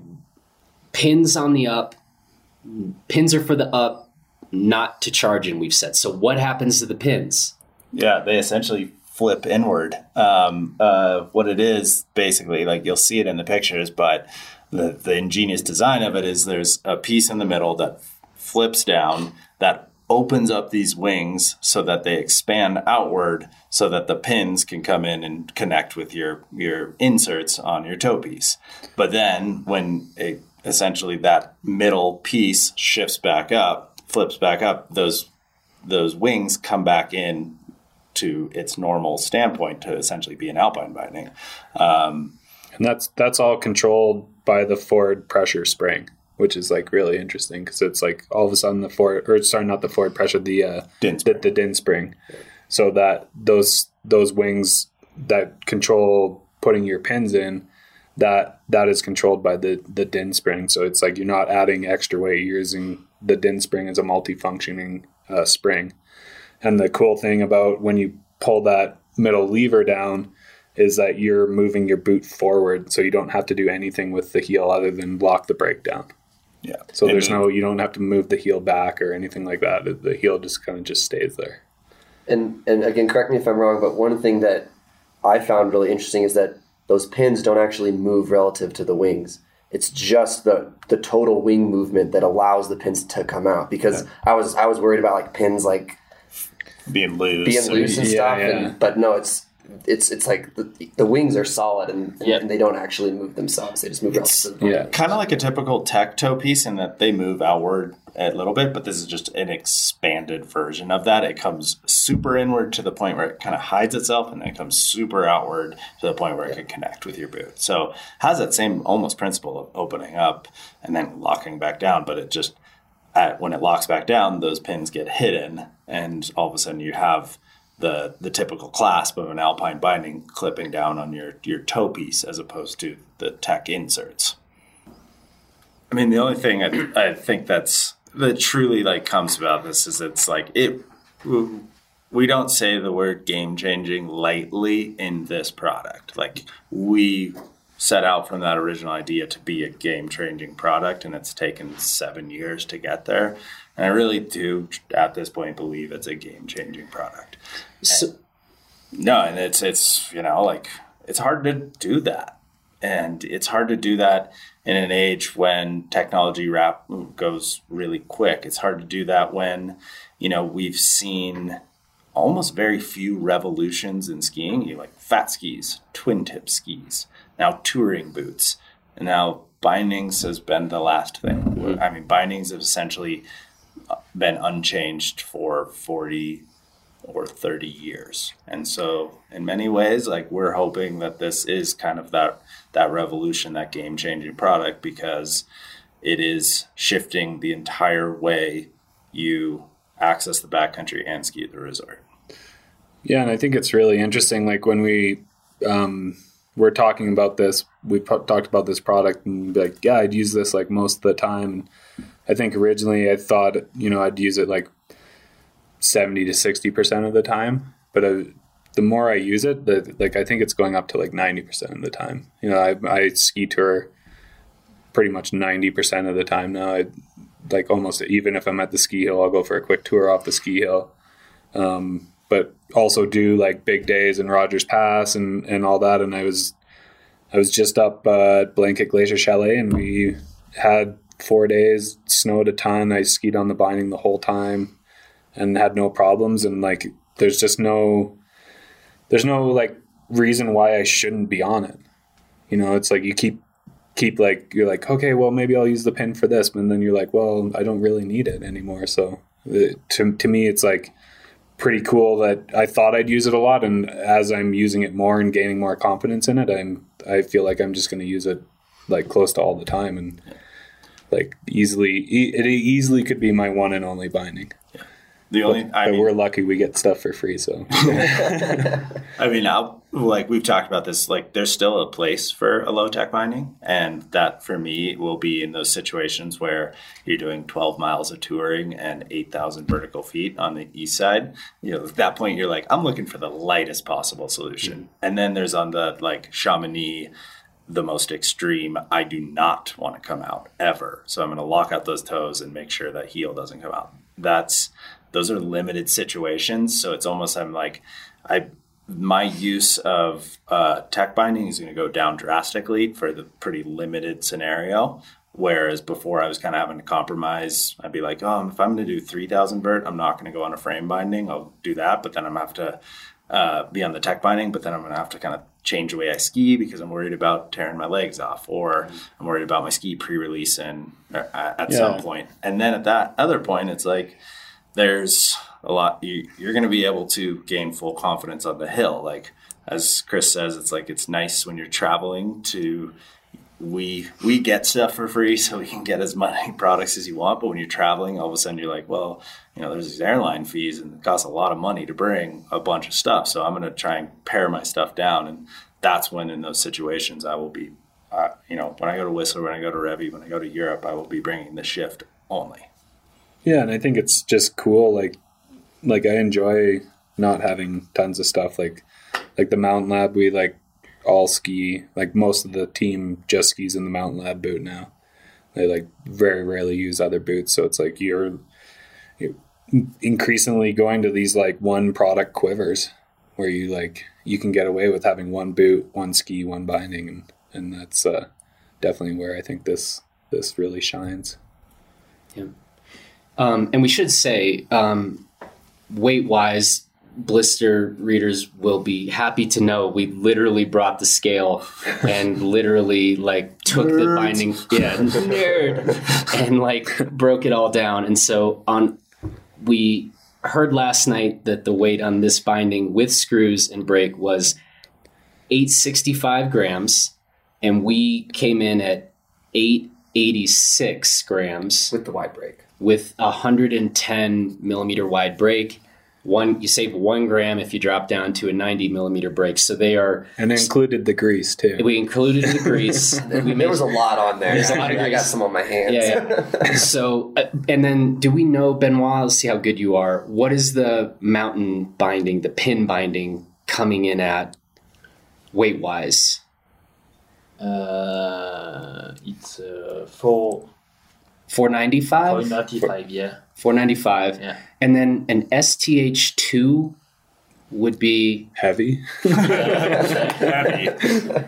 pins on the up. Pins are for the up, not to charge in. We've said. So what happens to the pins? Yeah, they essentially flip inward. Um, uh, what it is basically, like you'll see it in the pictures, but the, the ingenious design of it is there's a piece in the middle that flips down that opens up these wings so that they expand outward so that the pins can come in and connect with your your inserts on your toe piece. But then when essentially that middle piece shifts back up, flips back up, those those wings come back in to its normal standpoint to essentially be an alpine binding. Um, and that's that's all controlled by the forward pressure spring, which is like really interesting because it's like all of a sudden the forward or sorry not the forward pressure the uh, DIN the, spring. the din spring, so that those those wings that control putting your pins in that that is controlled by the the din spring. So it's like you're not adding extra weight. You're using the din spring is a multifunctioning uh, spring. And the cool thing about when you pull that middle lever down is that you're moving your boot forward, so you don't have to do anything with the heel other than lock the brake down. yeah. So I there's no you don't have to move the heel back or anything like that. The- The heel just kind of just stays there. And and again, correct me if I'm wrong, but one thing that I found really interesting is that those pins don't actually move relative to the wings. It's just the the total wing movement that allows the pins to come out. Because I was I was worried about like pins like being loose. being or- loose and Yeah, stuff, yeah. And, but no, it's it's it's like the, the wings are solid and, and, Yeah. and they don't actually move themselves. They just move relative to the Yeah. kind of like a typical tech toe piece in that they move outward a little bit, but this is just an expanded version of that. It comes super inward to the point where it kind of hides itself, and then it comes super outward to the point where it can connect with your boot. So has that same almost principle of opening up and then locking back down, but it just at, when it locks back down, those pins get hidden, and all of a sudden you have the the typical clasp of an alpine binding clipping down on your your toe piece as opposed to the tech inserts. I mean, the only thing I, I think that's that truly like comes about this is it's like it we don't say the word game changing lightly in this product. Like we set out from that original idea to be a game changing product, and it's taken seven years to get there. And I really do, at this point, believe it's a game changing product. So, No, and it's it's you know like it's hard to do that, and it's hard to do that in an age when technology rap goes really quick. It's hard to do that when you know we've seen almost very few revolutions in skiing. You like fat skis, twin tip skis, now touring boots, and now bindings has been the last thing. I mean, bindings have essentially uh, been unchanged for forty or 30 years. And so in many ways like we're hoping that this is kind of that that revolution, that game-changing product because it is shifting the entire way you access the backcountry and ski the resort. Yeah, and I think it's really interesting. Like when we um, were talking about this, we talked about this product and like, yeah, I'd use this like most of the time. I think originally I thought, you know, I'd use it like 70 to 60% of the time. But uh, the more I use it, the, like I think it's going up to like 90% of the time. You know, I, I ski tour pretty much 90% of the time now. I like almost even if I'm at the ski hill, I'll go for a quick tour off the ski hill. Um, but also do like big days in Rogers Pass and, and all that. And I was I was just up uh, at Blanket Glacier Chalet and we had four days, snowed a ton. I skied on the binding the whole time and had no problems. And like, there's just no, there's no like reason why I shouldn't be on it. You know, it's like you keep, keep like, you're like, okay, well, maybe I'll use the pin for this. And then you're like, well, I don't really need it anymore. So uh, to, to me, it's like, pretty cool that I thought I'd use it a lot, and as I'm using it more and gaining more confidence in it, I'm I feel like I'm just going to use it like close to all the time, and like easily e- it easily could be my one and only binding. The only I but mean, we're lucky we get stuff for free, so I mean, I'll, like we've talked about this, like there's still a place for a low tech binding, and that for me will be in those situations where you're doing 12 miles of touring and 8,000 vertical feet on the east side. You know, at that point, you're like, I'm looking for the lightest possible solution. Mm-hmm. And then there's on the like Chamonix, the most extreme. I do not want to come out ever, so I'm going to lock out those toes and make sure that heel doesn't come out. That's those are limited situations, so it's almost I'm like I my use of uh, tech binding is going to go down drastically for the pretty limited scenario. Whereas before I was kind of having to compromise. I'd be like, oh, if I'm going to do 3000 vert, I'm not going to go on a frame binding. I'll do that, but then I'm going to have to uh, be on the tech binding, but then I'm going to have to kind of change the way I ski because I'm worried about tearing my legs off or I'm worried about my ski pre-release and uh, at Yeah. some point. And then at that other point, it's like, there's a lot you, you're going to be able to gain full confidence on the hill. Like as chris says it's like it's nice when you're traveling to we we get stuff for free so we can get as many products as you want. But when you're traveling all of a sudden you're like well you know there's these airline fees and it costs a lot of money to bring a bunch of stuff. So i'm going to try and pare my stuff down. And that's when in those situations i will be uh, you know when i go to whistler when i go to revy when i go to europe i will be bringing the shift only yeah, and I think it's just cool. Like, like I enjoy not having tons of stuff. Like, like the Mountain Lab, we like all ski. Like most of the team just skis in the Mountain Lab boot now. They like very rarely use other boots, so it's like you're, you're increasingly going to these like one product quivers where you like you can get away with having one boot, one ski, one binding, and and that's uh, definitely where I think this this really shines. Um, and we should say, um, weight wise, blister readers will be happy to know we literally brought the scale and literally like took the binding, yeah, nerd, and like broke it all down. And so on, we heard last night that the weight on this binding with screws and brake was 865 grams, and we came in at 886 grams with the wide break. With a 110 millimeter wide brake one you save one gram if you drop down to a 90 millimeter brake. So they are. And it included the grease too. We included the grease. we there made- was a lot on there. There's a lot of I got some on my hands. Yeah, yeah. so, uh, and then do we know, Benoit, let's see how good you are. What is the mountain binding, the pin binding coming in at weight wise? Uh, it's uh, four 495? point ninety five. Yeah, 495. yeah. And then an STH2 would be Heavy. Heavy.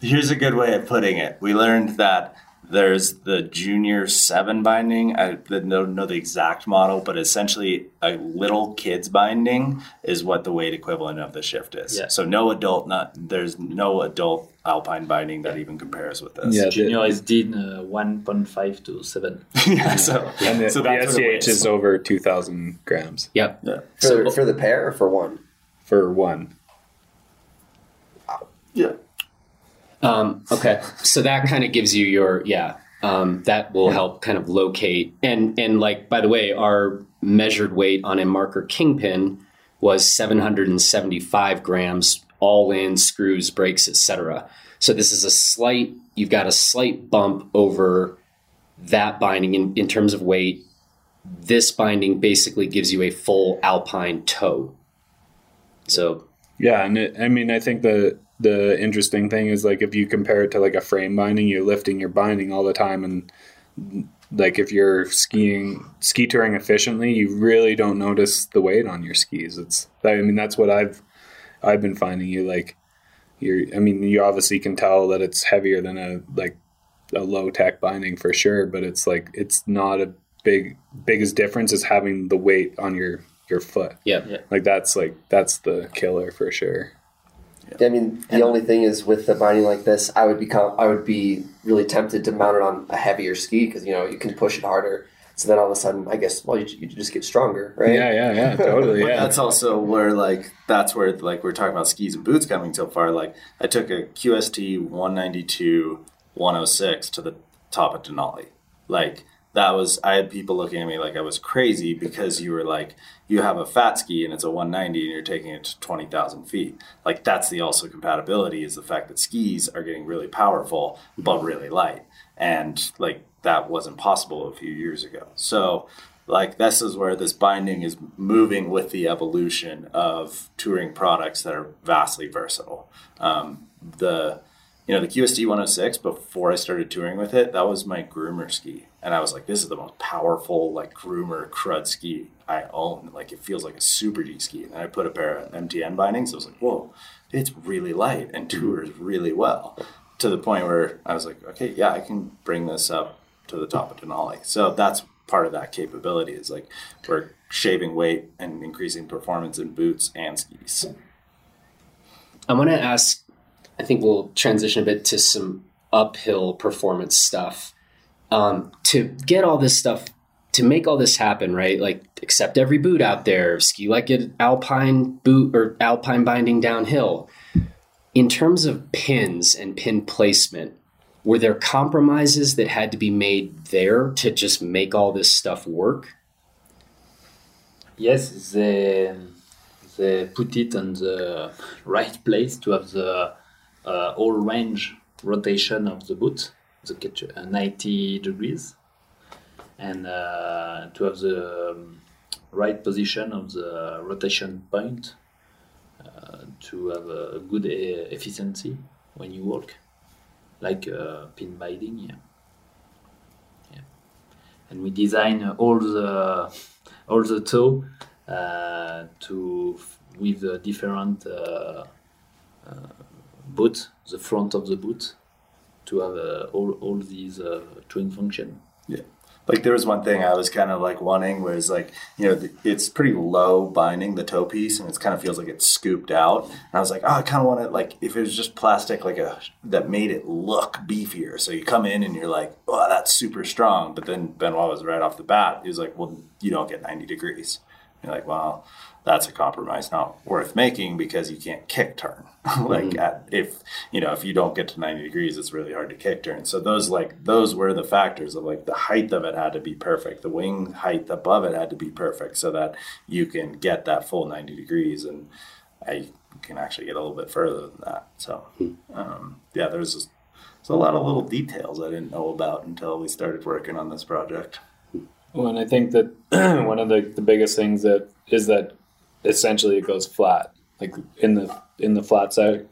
Here's a good way of putting it. We learned that there's the junior seven binding. I don't know the exact model, but essentially a little kid's binding is what the weight equivalent of the shift is. Yeah. So no adult, not there's no adult alpine binding that even compares with this. Yeah. Junior is did uh, one point five to seven. yeah. So, And the, so the that's what STH is over 2,000 grams Yep. Yeah. For, So- for the pair or for one? for one. Yeah. Um, okay, so that kind of gives you your yeah. Um, that will help kind of locate and and like by the way, our measured weight on a marker kingpin was 775 grams, all in screws, brakes, etc. So this is a slight. You've got a slight bump over that binding in, in terms of weight. This binding basically gives you a full alpine toe. So Yeah, and it, I mean, I think the the interesting thing is like if you compare it to like a frame binding, you're lifting your binding all the time, and like if you're skiing ski touring efficiently, you really don't notice the weight on your skis. It's I mean that's what I've I've been finding. You like you're I mean you obviously can tell that it's heavier than a like a low tech binding for sure, but it's like it's not a big biggest difference is having the weight on your your foot. yeah, Yeah. Like that's like that's the killer for sure. I mean, the only thing is with the binding like this, I would become, I would be really tempted to mount it on a heavier ski because you know you can push it harder. So then all of a sudden, I guess, well, you, you just get stronger, right? Yeah, yeah, yeah, totally. But Yeah. that's also where like that's where like we're talking about skis and boots coming so far. Like I took a QST 192 106 to the top of Denali. Like that was I had people looking at me like I was crazy because you were like you have a fat ski and it's a 190 and you're taking it to 20,000 feet. Like that's the also compatibility is the fact that skis are getting really powerful but really light, and like that wasn't possible a few years ago. So like this is where this binding is moving with the evolution of touring products that are vastly versatile. Um, the you know the QST 106 before I started touring with it, that was my groomer ski, and I was like, this is the most powerful like groomer crud ski I own. Like it feels like a super G ski. And I put a pair of MTN bindings. I was like, whoa, it's really light and mm-hmm. tours really well. To the point where I was like, okay, yeah, I can bring this up to the top of Denali. So that's part of that capability is like we're shaving weight and increasing performance in boots and skis. I want to ask. I think we'll transition a bit to some uphill performance stuff. Um, to get all this stuff, to make all this happen, right? Like accept every boot out there, ski like an alpine boot or alpine binding downhill. In terms of pins and pin placement, were there compromises that had to be made there to just make all this stuff work? Yes, they they put it on the right place to have the uh, all range rotation of the boot, the uh, 90 degrees, and uh, to have the um, right position of the rotation point uh, to have a good uh, efficiency when you walk, like uh, pin binding. Yeah. Yeah. And we design all the all the toe uh, to with different uh, uh, boot, the front of the boot, to have uh, all all these uh, twin function. Yeah. Like there was one thing I was kind of like wanting was like, you know, th- it's pretty low binding the toe piece and it kind of feels like it's scooped out. And I was like, oh, I kind of want it like if it was just plastic, like a that made it look beefier. So you come in and you're like, oh, that's super strong. But then Benoit was right off the bat. He was like, well, you don't get 90 degrees. You're like, well, that's a compromise not worth making because you can't kick turn. like Mm-hmm. at, if you know if you don't get to 90 degrees, it's really hard to kick turn. So those like those were the factors of like the height of it had to be perfect, the wing height above it had to be perfect, so that you can get that full 90 degrees, and I can actually get a little bit further than that. So Hmm. um, yeah, there's just, there's a lot of little details I didn't know about until we started working on this project. Well, and I think that one of the, the biggest things that is that essentially it goes flat. Like in the in the flat set,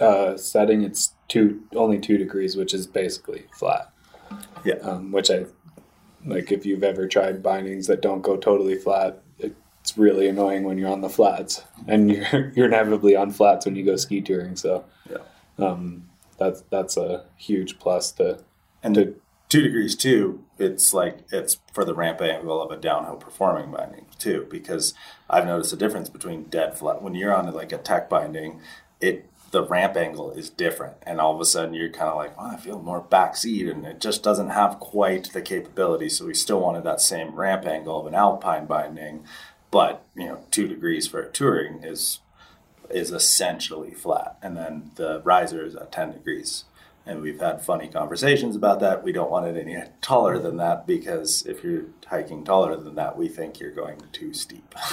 uh, setting, it's two only two degrees, which is basically flat. Yeah. Um, which I like. If you've ever tried bindings that don't go totally flat, it's really annoying when you're on the flats, and you're you're inevitably on flats when you go ski touring. So, Yeah. um, that's that's a huge plus to And to two degrees too, it's like it's for the ramp angle of a downhill performing binding too, because I've noticed a difference between dead flat when you're on like a tech binding, it the ramp angle is different, and all of a sudden you're kind of like, I feel more backseat, and it just doesn't have quite the capability. So we still wanted that same ramp angle of an alpine binding, but you know, two degrees for touring is is essentially flat, and then the riser is at ten degrees. And we've had funny conversations about that. We don't want it any taller than that because if you're hiking taller than that, we think you're going too steep.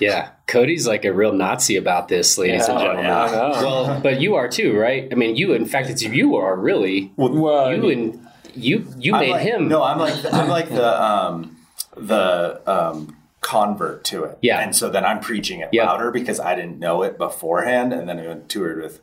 Yeah, Cody's like a real Nazi about this, ladies and gentlemen. I know. Well, but you are too, right? I mean, you. In fact, it's you are really well, you and you. You I'm made like- him. No, I'm like I'm like the um, the um, convert to it. Yeah. And so then I'm preaching it Yeah. louder because I didn't know it beforehand, and then I went toured with.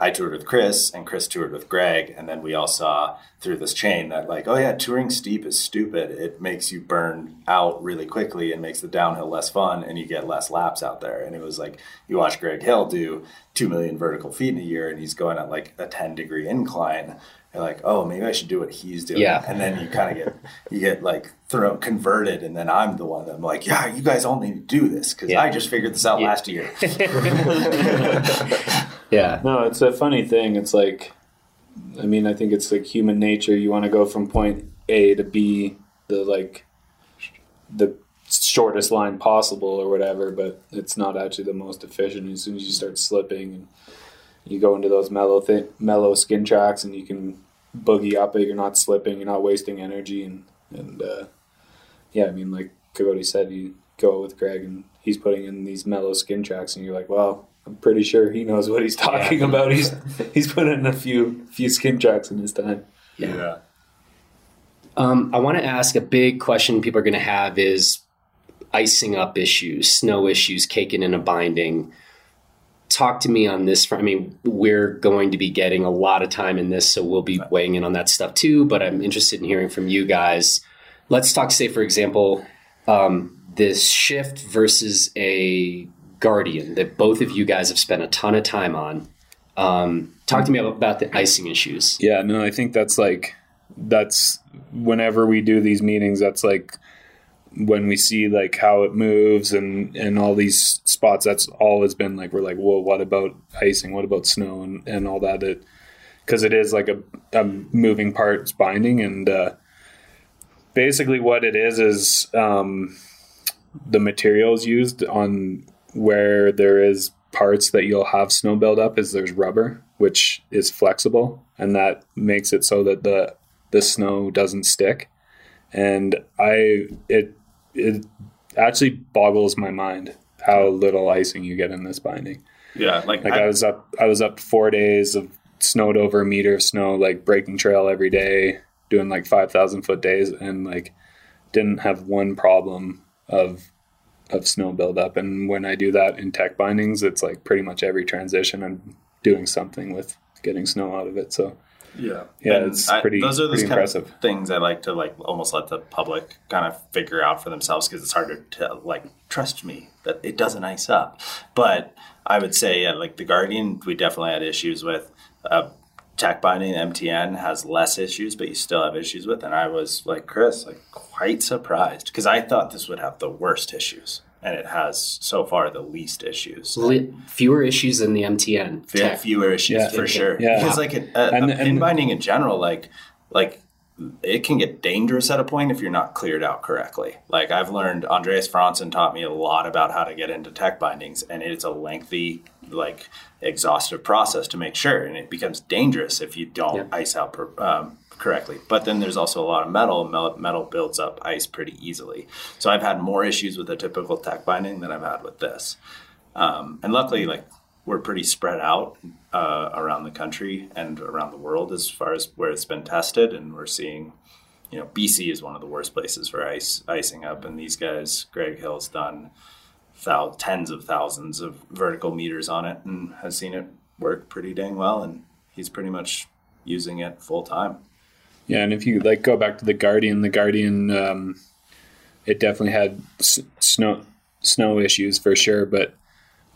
I toured with Chris, and Chris toured with Greg, and then we all saw through this chain that like, oh yeah, touring steep is stupid. It makes you burn out really quickly and makes the downhill less fun, and you get less laps out there. And it was like you watch Greg Hill do two million vertical feet in a year, and he's going at like a ten degree incline. You're like, oh, maybe I should do what he's doing. Yeah. And then you kind of get you get like throw converted, and then I'm the one that I'm like, yeah, you guys all need to do this because Yeah. I just figured this out Yeah. last year. Yeah, No, it's a funny thing. It's like, I mean, I think it's like human nature. You want to go from point A to B, the like, the shortest line possible or whatever, but it's not actually the most efficient. As soon as you start slipping and you go into those mellow thi- mellow skin tracks, and you can boogie up it. You're not slipping. You're not wasting energy, and and uh, yeah, I mean, like Cody said, you go with Greg, and he's putting in these mellow skin tracks, and you're like, well. I'm pretty sure he knows what he's talking about. He's he's put in a few few skin tracks in his time. yeah. Um, I want to ask a big question people are going to have is icing up issues, snow issues, caking in a binding. Talk to me on this. I mean, we're going to be getting a lot of time in this, so we'll be weighing in on that stuff too. But I'm interested in hearing from you guys. Let's talk, say, for example, um, this shift versus a guardian that both of you guys have spent a ton of time on. Um, talk to me about the icing issues. Yeah, no, I think that's like that's whenever we do these meetings, that's like when we see like how it moves and and all these spots. That's always been like we're like, well, what about icing? What about snow and and all that? It because it is like a, a moving parts binding and uh, basically what it is is um, the materials used on where there is parts that you'll have snow build up is there's rubber which is flexible and that makes it so that the the snow doesn't stick and i it it actually boggles my mind how little icing you get in this binding Yeah. Like, like I, I was up I was up four days of snowed over a meter of snow, like breaking trail every day, doing like five thousand foot days and like didn't have one problem of of snow buildup. And when I do that in tech bindings, it's like pretty much every transition I'm doing something with getting snow out of it. So Yeah, Yeah, And it's I- pretty- Those are pretty kind impressive. of things I like to like almost let the public kind of figure out for themselves because it's harder to like trust me that it doesn't ice up. But I would say yeah, like the Guardian, we definitely had issues with. Uh, Tech binding MTN has less issues, but you still have issues with. And I was like Chris, like quite surprised because I thought this would have the worst issues, and it has so far the least issues. Li- fewer issues than the MTN. Yeah, tech. fewer issues Yeah. for sure. Yeah. Because like a, a, And- a and- pin binding in general, like like it can get dangerous at a point if you're not cleared out correctly. Like I've learned, Andreas Fransson taught me a lot about how to get into tech bindings, and it's a lengthy, like exhaustive process to make sure, and it becomes dangerous if you don't Yeah. ice out per, um, correctly. But then there's also a lot of metal. Metal builds up ice pretty easily. So I've had more issues with a typical tech binding than I've had with this. Um, and luckily, like we're pretty spread out uh, around the country and around the world as far as where it's been tested, and we're seeing, you know, BC is one of the worst places for ice icing up, and these guys, Greg Hill's done thou- tens of thousands of vertical meters on it and has seen it work pretty dang well, and he's pretty much using it full time. Yeah, and if you like go back to the Guardian, the Guardian, um, it definitely had s- snow snow issues for sure, but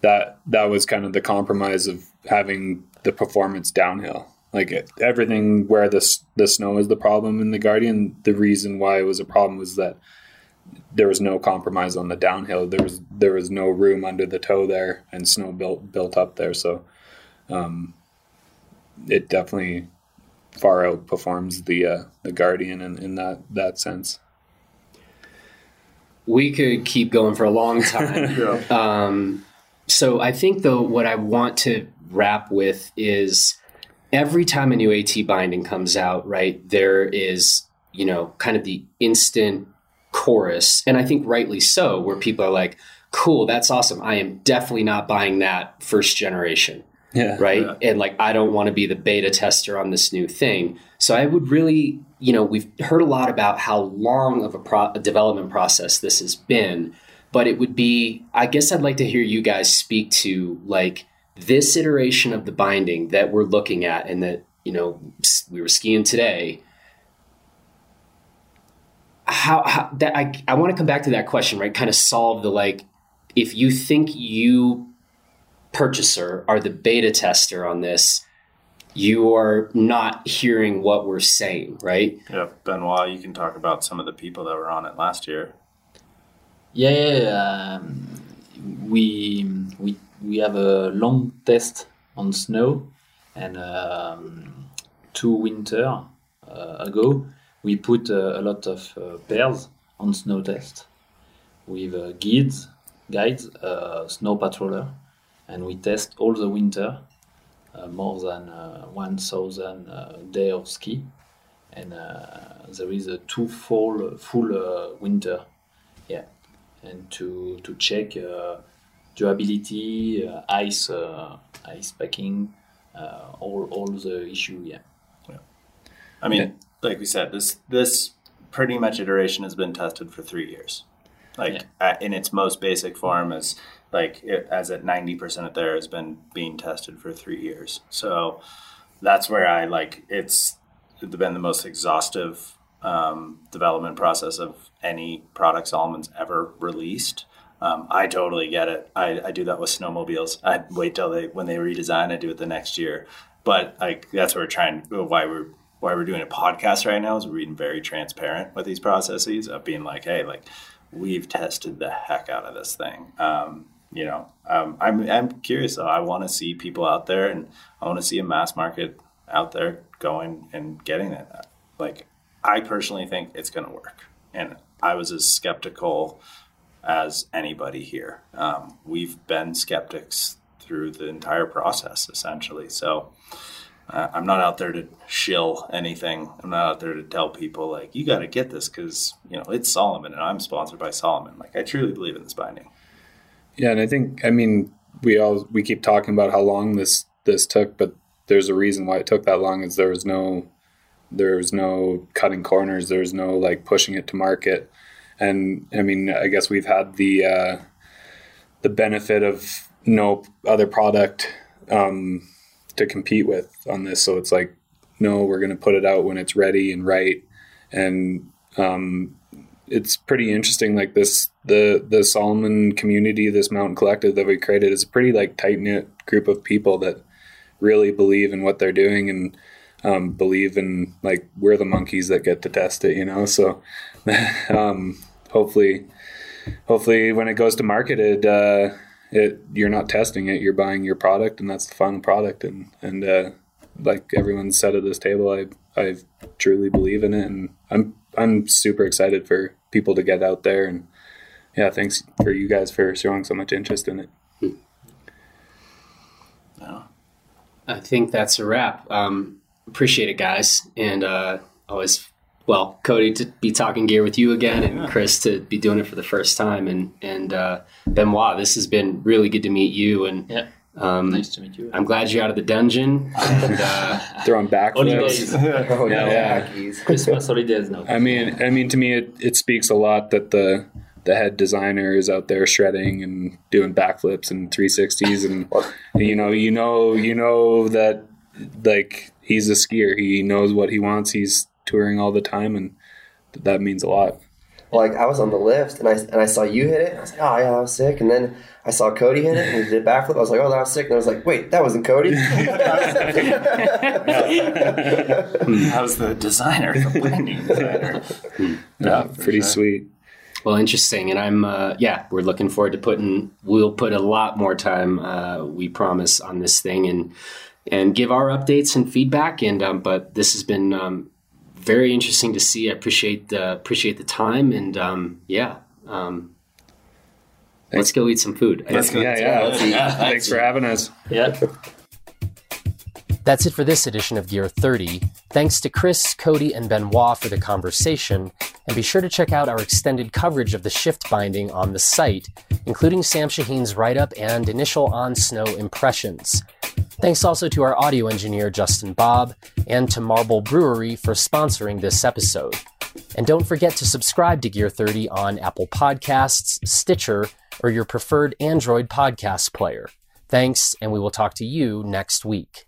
that that was kind of the compromise of having the performance downhill. Like it, everything where the the snow is the problem in the Guardian, the reason why it was a problem was that there was no compromise on the downhill. There was there was no room under the toe there, and snow built built up there. So, um, it definitely far outperforms the uh, the Guardian in, in that that sense. We could keep going for a long time. Um, so I think though what I want to wrap with is every time a new AT binding comes out, right? There is you know kind of the instant chorus, and I think rightly so, where people are like, "Cool, that's awesome. I am definitely not buying that first generation." Yeah, right? Yeah. And like, I don't want to be the beta tester on this new thing. So I would really, you know, we've heard a lot about how long of a, pro- a development process this has been, but it would be, I guess I'd like to hear you guys speak to like this iteration of the binding that we're looking at and that, you know, we were skiing today. How, how that I, I want to come back to that question, right? Kind of solve the like, if you think you purchaser are the beta tester on this, you are not hearing what we're saying, right? Yeah, Benoit, you can talk about some of the people that were on it last year. Yeah, yeah, yeah, um, we we we have a long test on snow, and um, two winter uh, ago we put uh, a lot of uh, pairs on snow test with uh, guides, guides, uh, snow patroller, and we test all the winter, uh, more than uh, one thousand uh, day of ski, and uh, there is a two full full uh, winter, yeah and to to check uh, durability, uh, ice uh, ice packing, uh, all all the issue. Yeah. yeah. I mean, like we said, this this pretty much iteration has been tested for three years. Like Yeah. at, in its most basic form, is like it, as at ninety percent of there has been being tested for three years. So that's where I like it's been the most exhaustive um, development process of any product Salomon's ever released. Um, I totally get it. I, I do that with snowmobiles. I wait till they when they redesign. I do it the next year. But like that's what we're trying. Why we're why we're doing a podcast right now is we're being very transparent with these processes of being like, hey, like we've tested the heck out of this thing. Um, you know, um, I'm I'm curious. I want to see people out there, and I want to see a mass market out there going and getting it. Like I personally think it's going to work, and I was as skeptical as anybody here. Um, we've been skeptics through the entire process, essentially. So uh, I'm not out there to shill anything. I'm not out there to tell people like you got to get this because you know it's Salomon and I'm sponsored by Salomon. Like I truly believe in this binding. Yeah, and I think I mean we all we keep talking about how long this this took, but there's a reason why it took that long. Is there was no there was no cutting corners. There was no like pushing it to market, and I mean I guess we've had the uh, the benefit of no other product um, to compete with on this. So it's like no, we're going to put it out when it's ready and right, and um, it's pretty interesting. Like this, the the Salomon community, this mountain collective that we created, is a pretty like tight knit group of people that really believe in what they're doing and um, believe in like we're the monkeys that get to test it. You know, so um, hopefully, hopefully when it goes to market, it uh, it you're not testing it, you're buying your product, and that's the final product. And and uh, like everyone said at this table, I I truly believe in it, and I'm I'm super excited for people to get out there. And yeah, thanks for you guys for showing so much interest in it. I think that's a wrap. Um, appreciate it, guys, and uh, always well, Cody to be talking gear with you again, and Chris to be doing it for the first time, and and uh, Benoit, this has been really good to meet you, and Yeah. Um, Nice to meet you. I'm glad you're out of the dungeon. And, uh, Throwing Holidays. backflips. Oh Yeah, yeah, yeah. khakis. Christmas holidays now. I mean, I mean, to me, it, it speaks a lot that the the head designer is out there shredding and doing backflips and 360s, and you know, you know, you know that like he's a skier. He knows what he wants. He's touring all the time, and that means a lot. Like I was on the lift and I and I saw you hit it. I was like, oh yeah, that was sick. And then I saw Cody hit it and he did a backflip. I was like, oh, that was sick. And I was like, wait, that wasn't Cody. How's the designer, the binding designer? Yeah, for pretty sure. sweet. well, interesting, and I'm uh, yeah, we're looking forward to putting. We'll put a lot more time, uh, we promise, on this thing, and and give our updates and feedback. And um, but this has been um, very interesting to see. I appreciate the appreciate the time, and um, yeah. Um, let's go eat some food. Let's go. Yeah, yeah. let's eat. Thanks for having us. Yeah. That's it for this edition of Gear 30. Thanks to Chris, Cody, and Benoit for the conversation, and be sure to check out our extended coverage of the shift binding on the site, including Sam Shaheen's write up and initial on snow impressions. Thanks also to our audio engineer, Justin Bob, and to Marble Brewery for sponsoring this episode. And don't forget to subscribe to Gear 30 on Apple Podcasts, Stitcher, or your preferred Android podcast player. Thanks, and we will talk to you next week.